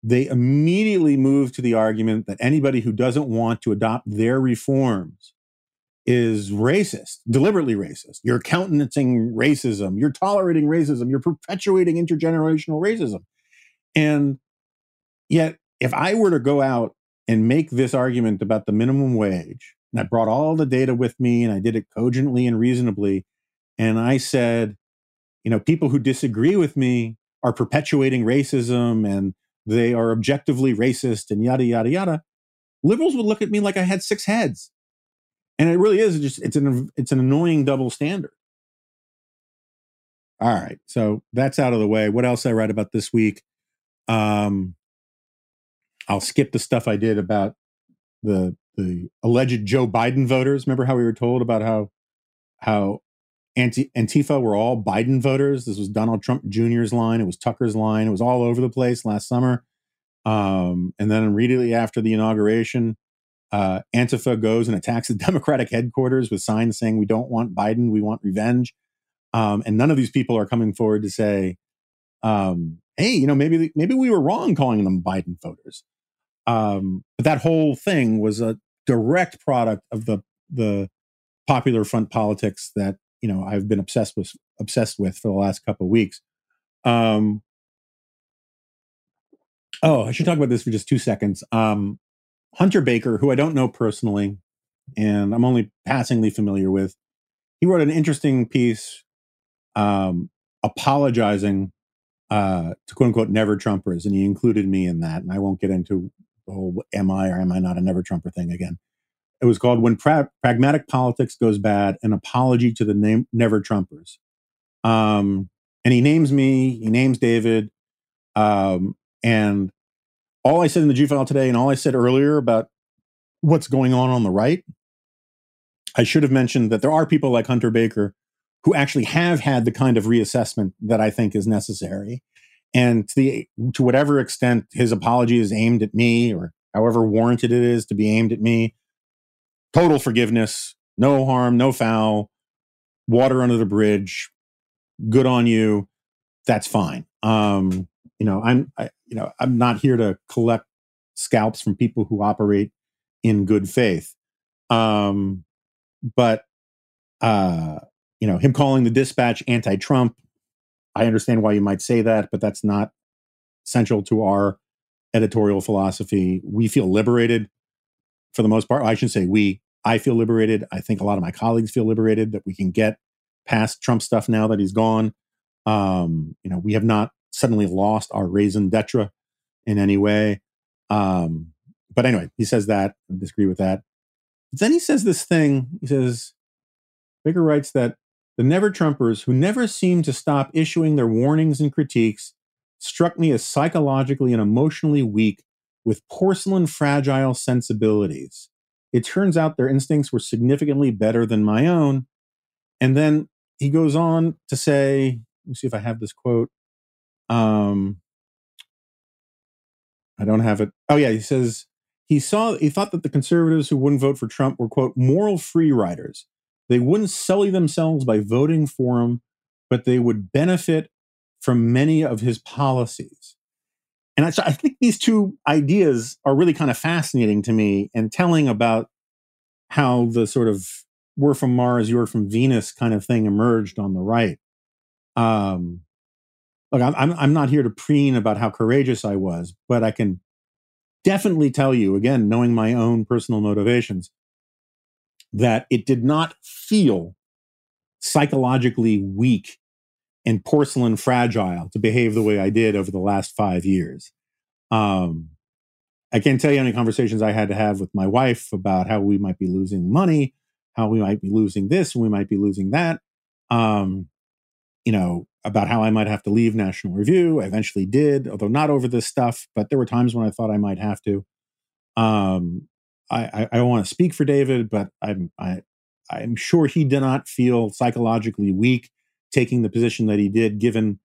they immediately move to the argument that anybody who doesn't want to adopt their reforms is racist, deliberately racist. You're countenancing racism, you're tolerating racism, you're perpetuating intergenerational racism. And yet, if I were to go out and make this argument about the minimum wage, and I brought all the data with me and I did it cogently and reasonably, and I said, you know, people who disagree with me are perpetuating racism and they are objectively racist and yada yada yada liberals would look at me like i had six heads. And it really is just it's an it's an annoying double standard. All right so that's out of the way. What else i write about this week? Um i'll skip the stuff i did about the the alleged joe biden voters. Remember how we were told about how how anti Antifa were all Biden voters. This was Donald Trump Jr.'s line. It was Tucker's line. It was all over the place last summer. Um, and then immediately after the inauguration, uh, Antifa goes and attacks the Democratic headquarters with signs saying, "We don't want Biden. We want revenge." Um, and none of these people are coming forward to say, um, "Hey, you know, maybe maybe we were wrong calling them Biden voters." Um, but that whole thing was a direct product of the the popular front politics that you know I've been obsessed with obsessed with for the last couple of weeks. Um, Oh, I should talk about this for just two seconds. Um, Hunter Baker, who I don't know personally, and I'm only passingly familiar with, he wrote an interesting piece um, apologizing uh, to quote unquote never Trumpers, and he included me in that. And I won't get into the whole am I or am I not a never Trumper thing again. It was called When pra- Pragmatic Politics Goes Bad An Apology to the name- Never Trumpers. Um, and he names me, he names David. Um, and all I said in the G file today and all I said earlier about what's going on on the right, I should have mentioned that there are people like Hunter Baker who actually have had the kind of reassessment that I think is necessary. And to the to whatever extent his apology is aimed at me or however warranted it is to be aimed at me, total forgiveness, no harm, no foul, water under the bridge, good on you. That's fine. Um, you know, I'm I, you know, I'm not here to collect scalps from people who operate in good faith. Um, but uh, you know, him calling the dispatch anti-Trump, I understand why you might say that, but that's not central to our editorial philosophy. We feel liberated for the most part. I shouldn't say we. I feel liberated. I think a lot of my colleagues feel liberated that we can get past Trump stuff now that he's gone. Um, you know, we have not suddenly lost our raison d'etre in any way. Um, but anyway, he says that. I disagree with that. Then he says this thing. He says, Baker writes that the never Trumpers, who never seem to stop issuing their warnings and critiques, struck me as psychologically and emotionally weak with porcelain fragile sensibilities. It turns out their instincts were significantly better than my own. And then he goes on to say, let me see if I have this quote. Um, I don't have it. Oh yeah, he says he saw he thought that the conservatives who wouldn't vote for Trump were quote moral free riders. They wouldn't sully themselves by voting for him, but they would benefit from many of his policies. And I, I think these two ideas are really kind of fascinating to me and telling about how the sort of we're from Mars, you're from Venus kind of thing emerged on the right. Um, look, I'm, I'm, I'm not here to preen about how courageous I was, but I can definitely tell you, again, knowing my own personal motivations, that it did not feel psychologically weak and porcelain fragile to behave the way I did over the last five years. Um, I can't tell you how many conversations I had to have with my wife about how we might be losing money, how we might be losing this, we might be losing that. Um, you know, about how I might have to leave National Review. I eventually did, although not over this stuff, but there were times when I thought I might have to. Um, I, I, I don't want to speak for David, but I'm I, I'm sure he did not feel psychologically weak taking the position that he did, given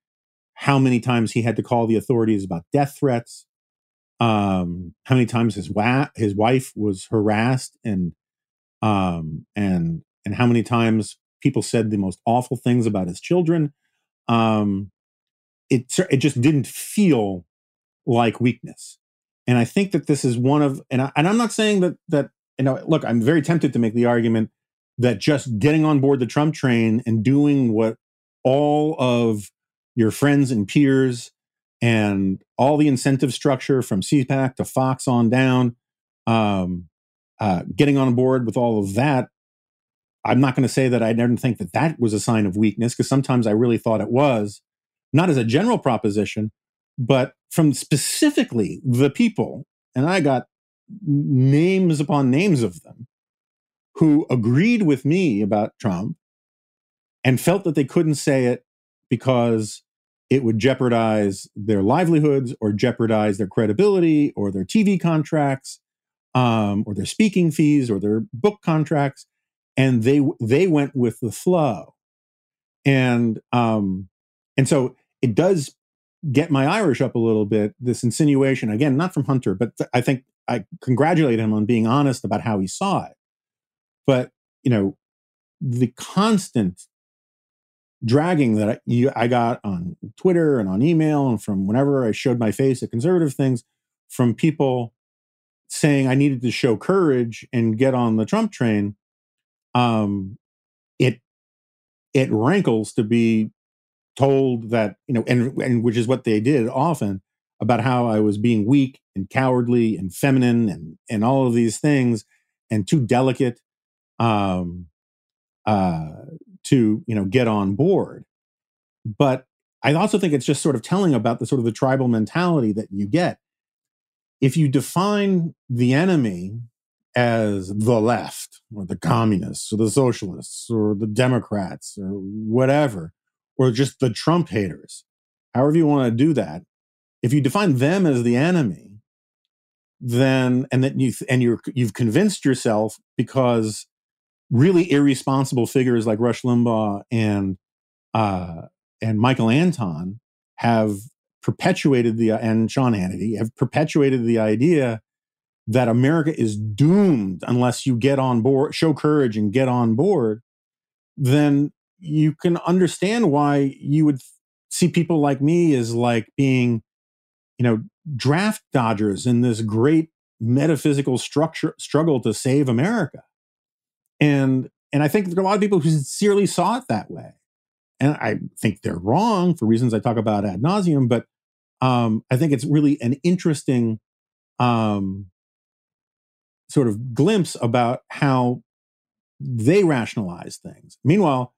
how many times he had to call the authorities about death threats, um, how many times his wa- his wife was harassed, and um, and and how many times people said the most awful things about his children. Um, it it just didn't feel like weakness, and I think that this is one of and I, and I'm not saying that that you know look I'm very tempted to make the argument that just getting on board the Trump train and doing what all of your friends and peers and all the incentive structure from CPAC to Fox on down, um, uh, getting on board with all of that. I'm not going to say that I didn't think that that was a sign of weakness because sometimes I really thought it was, not as a general proposition, but from specifically the people, and I got names upon names of them who agreed with me about Trump and felt that they couldn't say it because it would jeopardize their livelihoods or jeopardize their credibility or their TV contracts um, or their speaking fees or their book contracts, and they they went with the flow, and um, and so it does get my Irish up a little bit. This insinuation again, not from Hunter, but th- I think I congratulate him on being honest about how he saw it. But you know, the constant dragging that I, you, I got on Twitter and on email and from whenever I showed my face at conservative things from people saying I needed to show courage and get on the Trump train, um, it it rankles to be told that you know, and and which is what they did often about how I was being weak and cowardly and feminine and and all of these things and too delicate um, uh, to you know get on board. But I also think it's just sort of telling about the sort of the tribal mentality that you get if you define the enemy as the left or the communists or the socialists or the Democrats or whatever, or just the Trump haters, however you want to do that, if you define them as the enemy, then and that you and you're you've convinced yourself because really irresponsible figures like Rush Limbaugh and uh, and Michael Anton have perpetuated the and Sean Hannity have perpetuated the idea that America is doomed unless you get on board, show courage and get on board, then you can understand why you would see people like me as like being, you know, draft dodgers in this great metaphysical structure struggle to save America. And and I think there are a lot of people who sincerely saw it that way. And I think they're wrong for reasons I talk about ad nauseum, but um, I think it's really an interesting um, sort of glimpse about how they rationalize things. Meanwhile,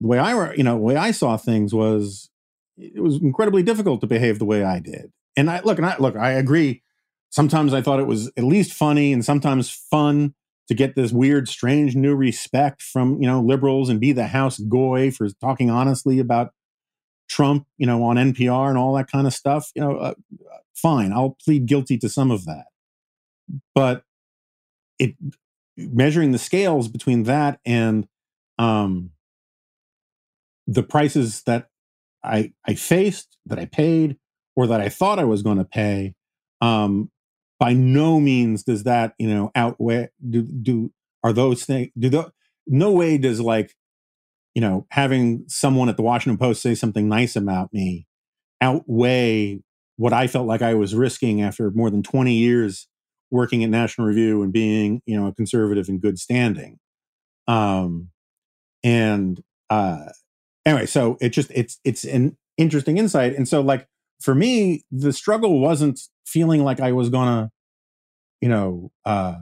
the way I, you know, the way I saw things was it was incredibly difficult to behave the way I did. And I look, and I look, I agree. Sometimes I thought it was at least funny, and sometimes fun to get this weird, strange new respect from you know liberals and be the house goy for talking honestly about Trump, you know, on NPR and all that kind of stuff. You know, uh, fine, I'll plead guilty to some of that, but it measuring the scales between that and um, the prices that I I faced, that I paid, or that I thought I was going to pay, um, by no means does that you know outweigh do do are those things do the no way does like you know having someone at the Washington Post say something nice about me outweigh what I felt like I was risking after more than 20 years working at National Review and being, you know, a conservative in good standing. Um, and uh, anyway, so it just it's it's an interesting insight. And so, like for me, the struggle wasn't feeling like I was gonna, you know, uh,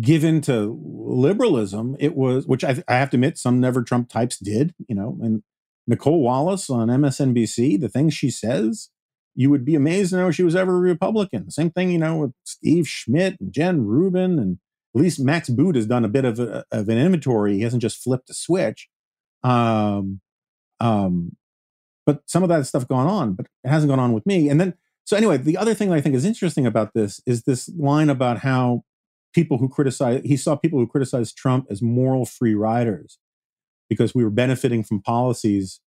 give in to liberalism. It was, which I, I have to admit, some never Trump types did, you know, and Nicolle Wallace on MSNBC, the things she says you would be amazed to know she was ever a Republican. Same thing, you know, with Steve Schmidt and Jen Rubin, and at least Max Boot has done a bit of, a, of an inventory. He hasn't just flipped a switch. Um, um, but some of that stuff gone on, but it hasn't gone on with me. And then, so anyway, the other thing I think is interesting about this is this line about how people who criticize, he saw people who criticized Trump as moral free riders because we were benefiting from policies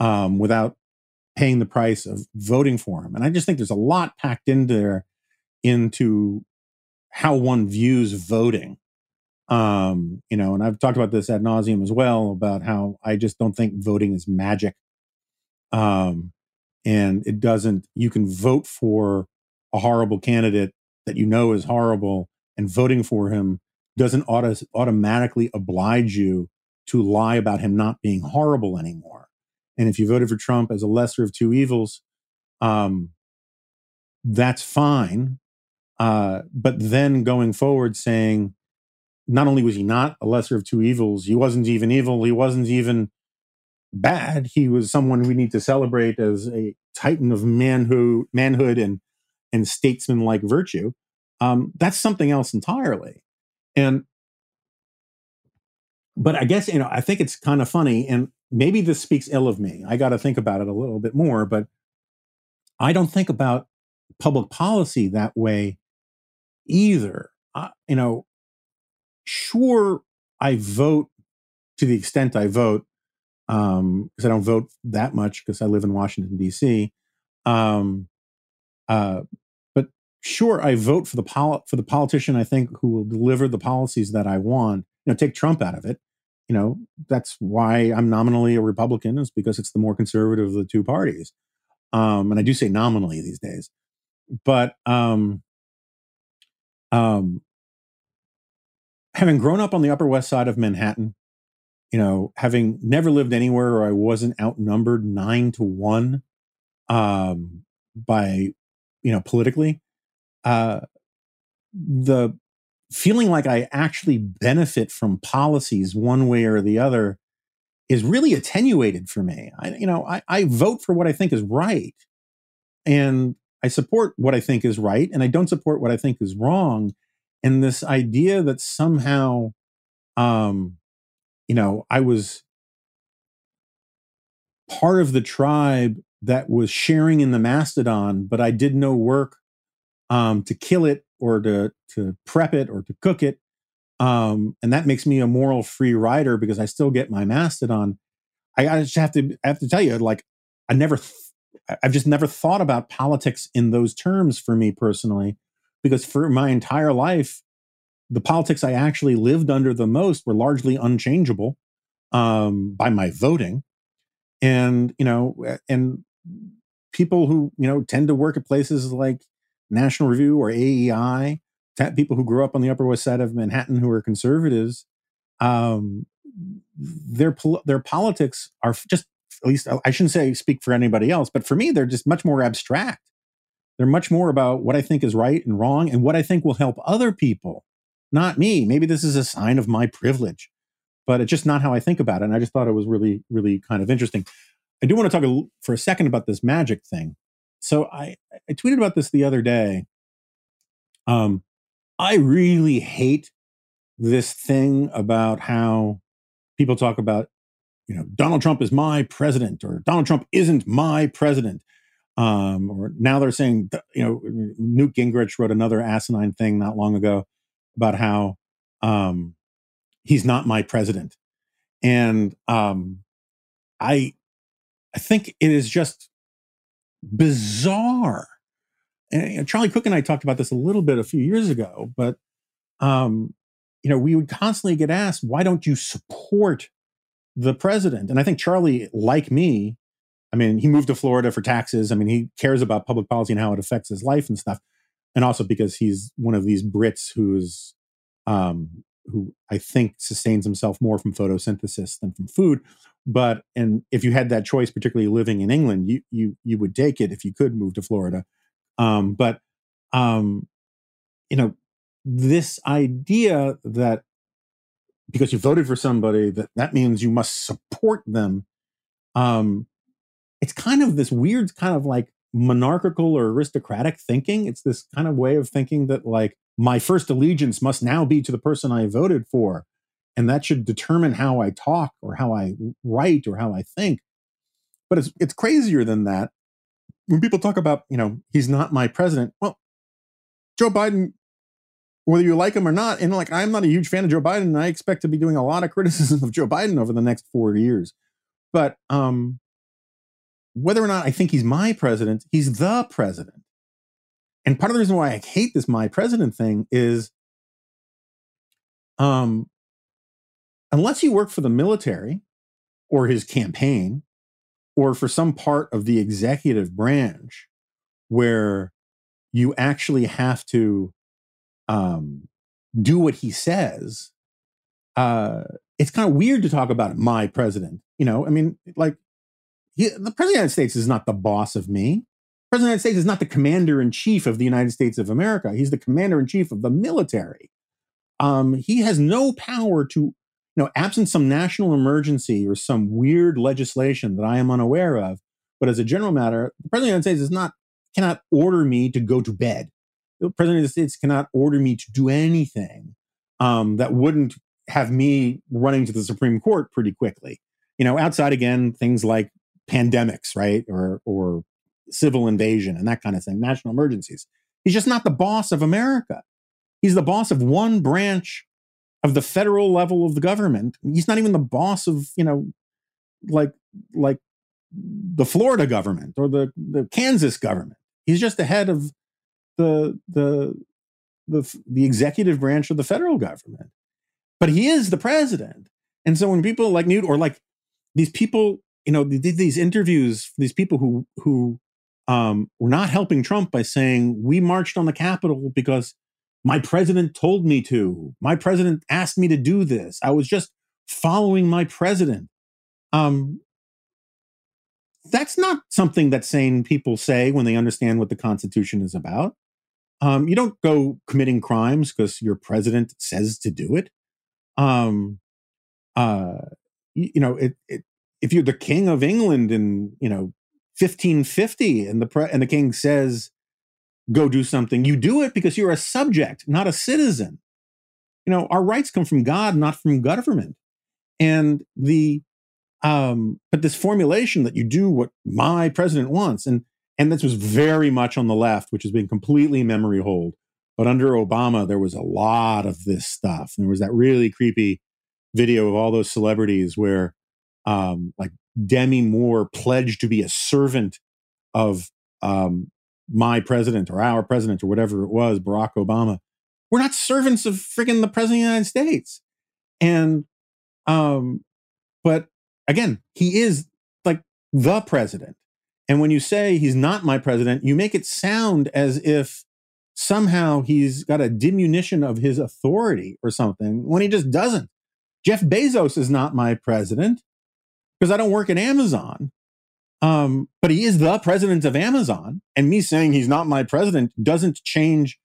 um, without paying the price of voting for him. And I just think there's a lot packed in there into how one views voting. Um, you know, and I've talked about this ad nauseum as well about how I just don't think voting is magic. Um, and it doesn't, you can vote for a horrible candidate that you know is horrible, and voting for him doesn't auto- automatically oblige you to lie about him not being horrible anymore. And if you voted for Trump as a lesser of two evils, um, that's fine. Uh, but then going forward, saying not only was he not a lesser of two evils, he wasn't even evil, he wasn't even bad. He was someone we need to celebrate as a titan of manhood, manhood and and statesman-like virtue. Um, that's something else entirely. And but I guess you know I think it's kind of funny, and maybe this speaks ill of me. I got to think about it a little bit more, but I don't think about public policy that way either. Uh, you know, sure, I vote to the extent I vote because um, I don't vote that much because I live in Washington D.C. Um, uh, but sure, I vote for the pol- for the politician I think who will deliver the policies that I want. You know, take Trump out of it you know, that's why I'm nominally a Republican is because it's the more conservative of the two parties. Um, and I do say nominally these days, but um, um, having grown up on the Upper West Side of Manhattan, you know, having never lived anywhere where I wasn't outnumbered nine to one, um, by you know politically uh the feeling like i actually benefit from policies one way or the other is really attenuated for me. I you know i, I vote for what i think is right and i support what i think is right and i don't support what i think is wrong and this idea that somehow um you know i was part of the tribe that was sharing in the mastodon, but I did no work um, to kill it or to to prep it or to cook it, um, and that makes me a moral free rider because I still get my mastodon. I, I just have to I have to tell you, like I never, th- I've just never thought about politics in those terms for me personally, because for my entire life, the politics I actually lived under the most were largely unchangeable um, by my voting. And you know and people who you know tend to work at places like national review or aei people who grew up on the upper west side of manhattan who are conservatives um their their politics are just at least i shouldn't say speak for anybody else but for me they're just much more abstract. They're much more about what i think is right and wrong and what i think will help other people not me maybe this is a sign of my privilege but it's just not how I think about it. And I just thought it was really, really kind of interesting. I do want to talk a, for a second about this magic thing. So I, I tweeted about this the other day. Um, I really hate this thing about how people talk about, you know, Donald Trump is my president or Donald Trump isn't my president. Um, or now they're saying, you know, Newt Gingrich wrote another asinine thing not long ago about how um, he's not my president. And um, I, I think it is just bizarre. And Charlie Cooke and I talked about this a little bit a few years ago, but um, you know, we would constantly get asked, "Why don't you support the president?" And I think Charlie, like me, I mean, he moved to Florida for taxes. I mean, he cares about public policy and how it affects his life and stuff, and also because he's one of these Brits who's um, who I think sustains himself more from photosynthesis than from food. But and if you had that choice, particularly living in England, you you you would take it if you could move to Florida. Um, but um, you know, this idea that because you voted for somebody that that means you must support them. Um, it's kind of this weird kind of like monarchical or aristocratic thinking. It's this kind of way of thinking that like my first allegiance must now be to the person I voted for. And that should determine how I talk or how I write or how I think. But it's it's crazier than that. When people talk about, you know, he's not my president, well, Joe Biden, whether you like him or not, and like I'm not a huge fan of Joe Biden, and I expect to be doing a lot of criticism of Joe Biden over the next four years. But um whether or not I think he's my president, he's the president. And part of the reason why I hate this my president thing is um, unless you work for the military or his campaign or for some part of the executive branch where you actually have to um, do what he says, uh, it's kind of weird to talk about my president. You know, I mean, like, he, the president of the United States is not the boss of me. The President of the United States is not the commander in chief of the United States of America. He's the commander in chief of the military. Um, he has no power to, you know, absent some national emergency or some weird legislation that I am unaware of. But as a general matter, the president of the United States is not cannot order me to go to bed. The president of the United States cannot order me to do anything um, that wouldn't have me running to the Supreme Court pretty quickly. You know, outside again things like pandemics, right, or or civil invasion and that kind of thing, national emergencies. He's just not the boss of America. He's the boss of one branch of the federal level of the government. He's not even the boss of, you know, like like the Florida government or the, the Kansas government. He's just the head of the the the the executive branch of the federal government. But he is the president. And so when people like Newt or like these people, you know, did these interviews, these people who who um, we're not helping Trump by saying we marched on the Capitol because my president told me to. My president asked me to do this. I was just following my president. Um, that's not something that sane people say when they understand what the Constitution is about. Um, you don't go committing crimes because your president says to do it. Um, uh, you, you know, it, it, if you're the king of England in you know 1550, and the pre- and the king says go do something, you do it because you're a subject, not a citizen. You know, our rights come from God, not from government. And the um, but this formulation that you do what my president wants, and and this was very much on the left, which has been completely memory hold. But under Obama, there was a lot of this stuff. There was that really creepy video of all those celebrities where, um, like Demi Moore pledged to be a servant of um, my president or our president or whatever it was, Barack Obama. We're not servants of friggin' the president of the United States. And, um, but again, he is like the president. And when you say he's not my president, you make it sound as if somehow he's got a diminution of his authority or something when he just doesn't. Jeff Bezos is not my president because I don't work at Amazon. Um, but he is the president of Amazon. And me saying he's not my president doesn't change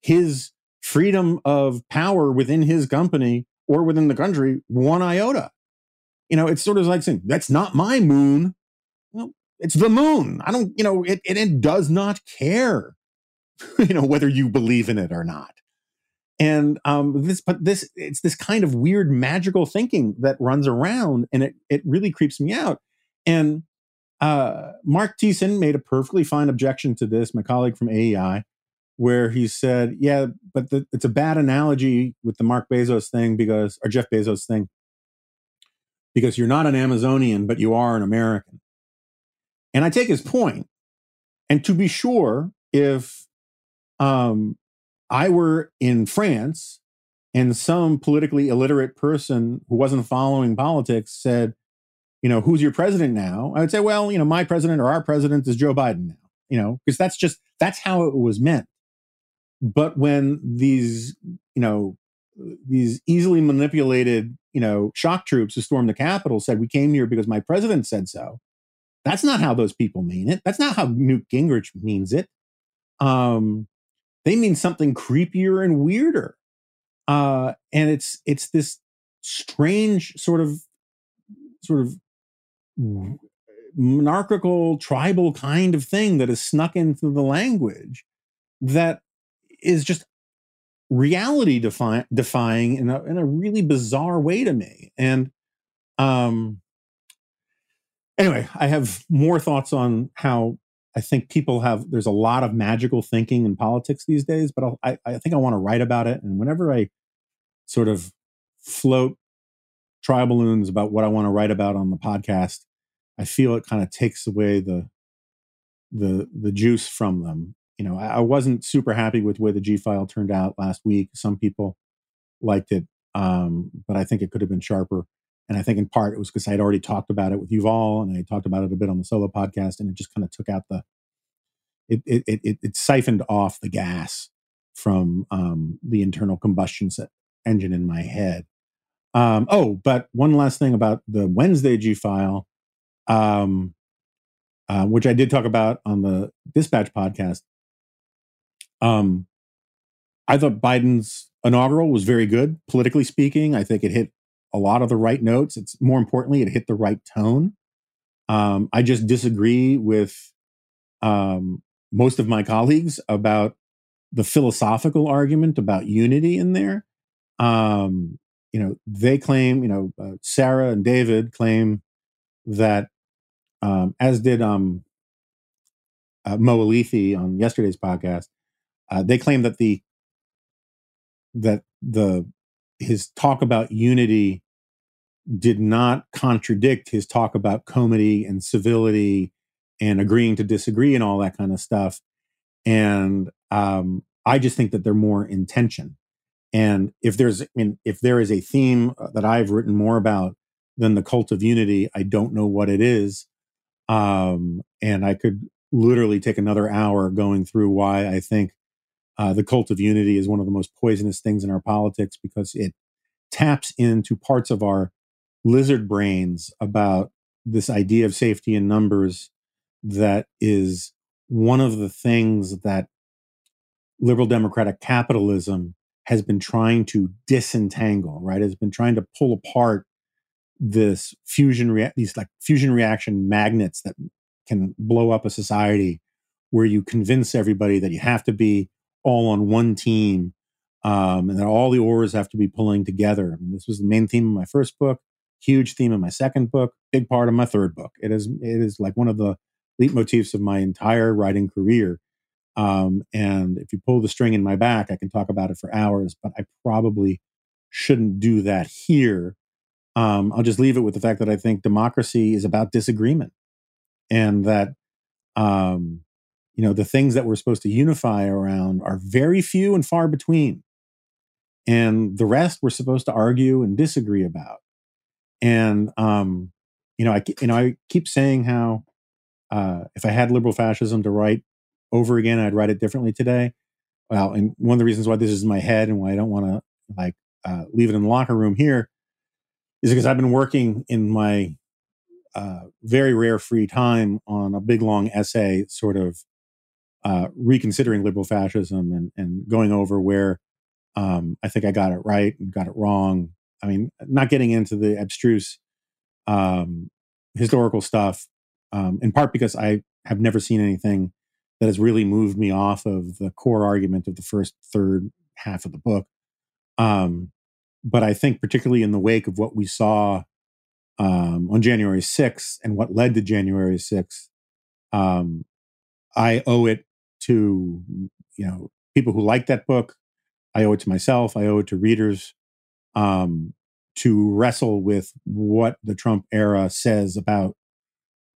his freedom of power within his company or within the country one iota. You know, it's sort of like saying, that's not my moon. Well, it's the moon. I don't, you know, it, it, it does not care, you know, whether you believe in it or not. And um, this, but this, it's this kind of weird magical thinking that runs around and it, it really creeps me out. And uh, Marc Thiessen made a perfectly fine objection to this, my colleague from AEI, where he said, yeah, but the, it's a bad analogy with the Mark Bezos thing because, or Jeff Bezos thing, because you're not an Amazonian, but you are an American. And I take his. And to be sure, if um, I were in France and some politically illiterate person who wasn't following politics said, you know, who's your president now? I would say, well, you know, my president or our president is Joe Biden now, you know, because that's just, that's how it was meant. But when these, you know, these easily manipulated, you know, shock troops who stormed the Capitol said, we came here because my president said so. That's not how those people mean it. That's not how Newt Gingrich means it. Um, they mean something creepier and weirder. Uh, and it's it's this strange sort of sort of monarchical tribal kind of thing that is snuck into the language that is just reality defi- defying in a, in a really bizarre way to me and um anyway i have more thoughts on how i think people have there's a lot of magical thinking in politics these days but I'll, i i think i want to write about it and whenever i sort of float tri balloons about what i want to write about on the podcast I feel it kind of takes away the the the juice from them. You know, I, I wasn't super happy with way the G file turned out last week. Some people liked it, um, but I think it could have been sharper. And I think in part it was because I had already talked about it with Yuval and I talked about it a bit on the solo podcast, and it just kind of took out the it it it, it siphoned off the gas from um, the internal combustion engine in my head. Um, oh, but one last thing about the Wednesday G file um, uh, which I did talk about on the Dispatch podcast. Um, I thought Biden's inaugural was very good, politically speaking. I think it hit a lot of the right notes. It's more importantly, it hit the right tone. Um, I just disagree with um, most of my colleagues about the philosophical argument about unity in there. Um, you know, they claim, you know, uh, Sarah and David claim that um, as did um, uh, Mo on yesterday's podcast. Uh, they claim that the that the his talk about unity did not contradict his talk about comity and civility and agreeing to disagree and all that kind of stuff. And um, I just think that they're more intention. And if there's, I mean, if there is a theme uh, that I've written more about than the cult of unity, I don't know what it is. Um, and I could literally take another hour going through why I think uh, the cult of unity is one of the most poisonous things in our politics because it taps into parts of our lizard brains about this idea of safety in numbers that is one of the things that liberal democratic capitalism has been trying to disentangle, right? Has been trying to pull apart this fusion, rea- these like fusion reaction magnets that can blow up a society where you convince everybody that you have to be all on one team um, and that all the oars have to be pulling together. I mean, this was the main theme of my first book, huge theme in my second book, big part of my third book. It is it is like one of the leitmotifs of my entire writing career. Um, and if you pull the string in my back, I can talk about it for hours, but I probably shouldn't do that here. Um, I'll just leave it with the fact that I think democracy is about disagreement and that, um, you know, the things that we're supposed to unify around are very few and far between. And the rest we're supposed to argue and disagree about. And, um, you know, I, you know, I keep saying how uh, if I had liberal fascism to write over again, I'd write it differently today. Well, and one of the reasons why this is in my head and why I don't want to like uh, leave it in the locker room here is because I've been working in my uh, very rare free time on a big long essay, sort of uh, reconsidering liberal fascism and, and going over where um, I think I got it right and got it wrong. I mean, not getting into the abstruse um, historical stuff, um, in part because I have never seen anything that has really moved me off of the core argument of the first third half of the book. Um, but I think, particularly in the wake of what we saw um, on January 6th and what led to January 6th, um, I owe it to you know people who like that book. I owe it to myself. I owe it to readers um, to wrestle with what the Trump era says about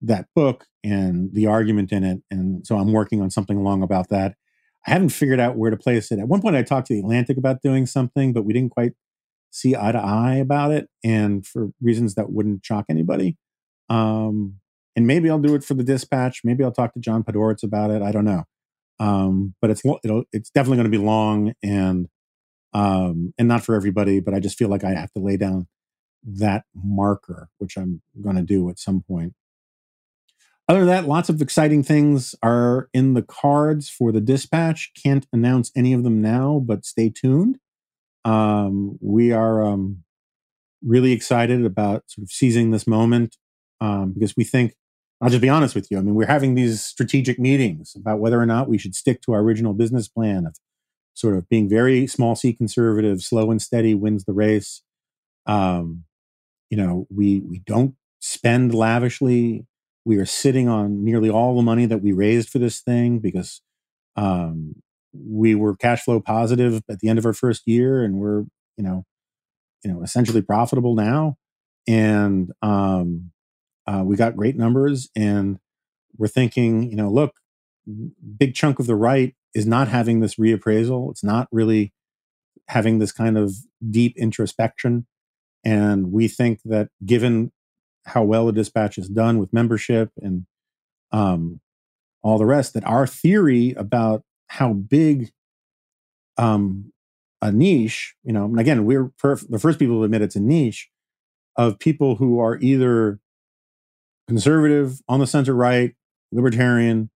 that book and the argument in it. And so I'm working on something along about that. I haven't figured out where to place it. At one point, I talked to the Atlantic about doing something, but we didn't quite see eye to eye about it, and for reasons that wouldn't shock anybody. Um, and maybe I'll do it for the Dispatch. Maybe I'll talk to John Podhoretz about it. I don't know. Um, but it's it'll, it's definitely going to be long and um, and not for everybody. But I just feel like I have to lay down that marker, which I'm going to do at some point. Other than that, lots of exciting things are in the cards for the dispatch. Can't announce any of them now, but stay tuned. Um, we are um, really excited about sort of seizing this moment um, because we think, I'll just be honest with you. I mean, we're having these strategic meetings about whether or not we should stick to our original business plan of sort of being very small c conservative, slow and steady wins the race. Um, you know, we we don't spend lavishly we are sitting on nearly all the money that we raised for this thing because um, we were cash flow positive at the end of our first year, and we're you know you know essentially profitable now, and um, uh, we got great numbers, and we're thinking you know look, big chunk of the right is not having this reappraisal. It's not really having this kind of deep introspection. And we think that given how well the dispatch is done with membership and um, all the rest. That our theory about how big um, a niche, you know, and again, we're perf- the first people to admit it's a niche of people who are either conservative, on the center right, libertarian,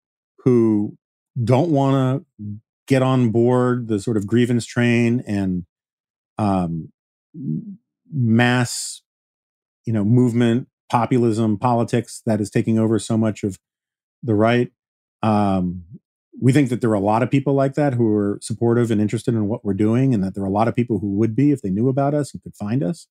who don't want to get on board the sort of grievance train and um, mass, you know, movement populism politics that is taking over so much of the right. Um, we think that there are a lot of people like that who are supportive and interested in what we're doing, and that there are a lot of people who would be if they knew about us and could find us,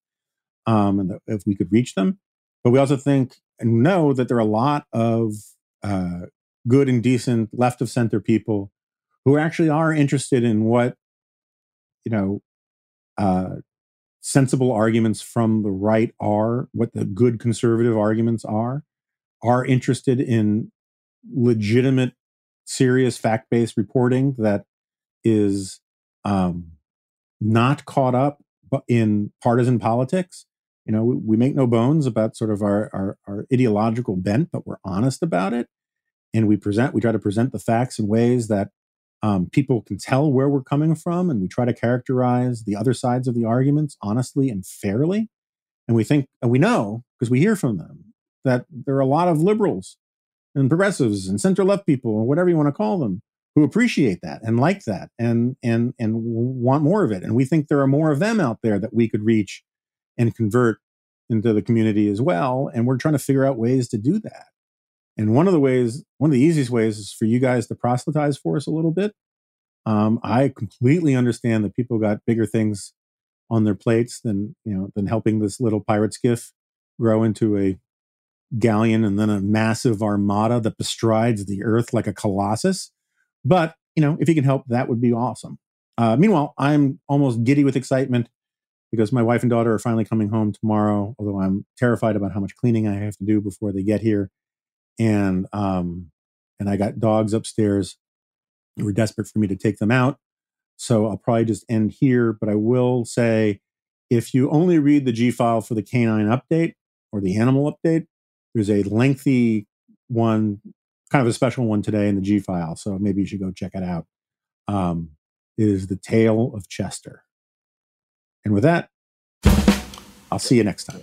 um, and if we could reach them. But we also think and know that there are a lot of uh, good and decent left of center people who actually are interested in what you know uh, sensible arguments from the right are, what the good conservative arguments are, are interested in legitimate, serious, fact based reporting that is um, not caught up in partisan politics. You know, we, we, make no bones about sort of our, our, our ideological bent, but we're honest about it. And we present, we try to present the facts in ways that um, people can tell where we're coming from, and we try to characterize the other sides of the arguments honestly and fairly. And we think, and we know because we hear from them that there are a lot of liberals and progressives and center left people or whatever you want to call them who appreciate that and like that and and and want more of it and we think there are more of them out there that we could reach and convert into the community as well and we're trying to figure out ways to do that and one of the ways one of the easiest ways is for you guys to proselytize for us a little bit um, i completely understand that people got bigger things on their plates than you know than helping this little pirate skiff grow into a galleon and then a massive armada that bestrides the earth like a colossus. But you know, if you can help, that would be awesome. Uh, meanwhile, I'm almost giddy with excitement because my wife and daughter are finally coming home tomorrow. Although I'm terrified about how much cleaning I have to do before they get here, and um, and I got dogs upstairs who are desperate for me to take them out. So I'll probably just end here, but I will say if you only read the G file for the canine update or the animal update, there's a lengthy one, kind of a special one today in the G file. So maybe you should go check it out. Um, it is the tale of Chester. And with that, I'll see you next time.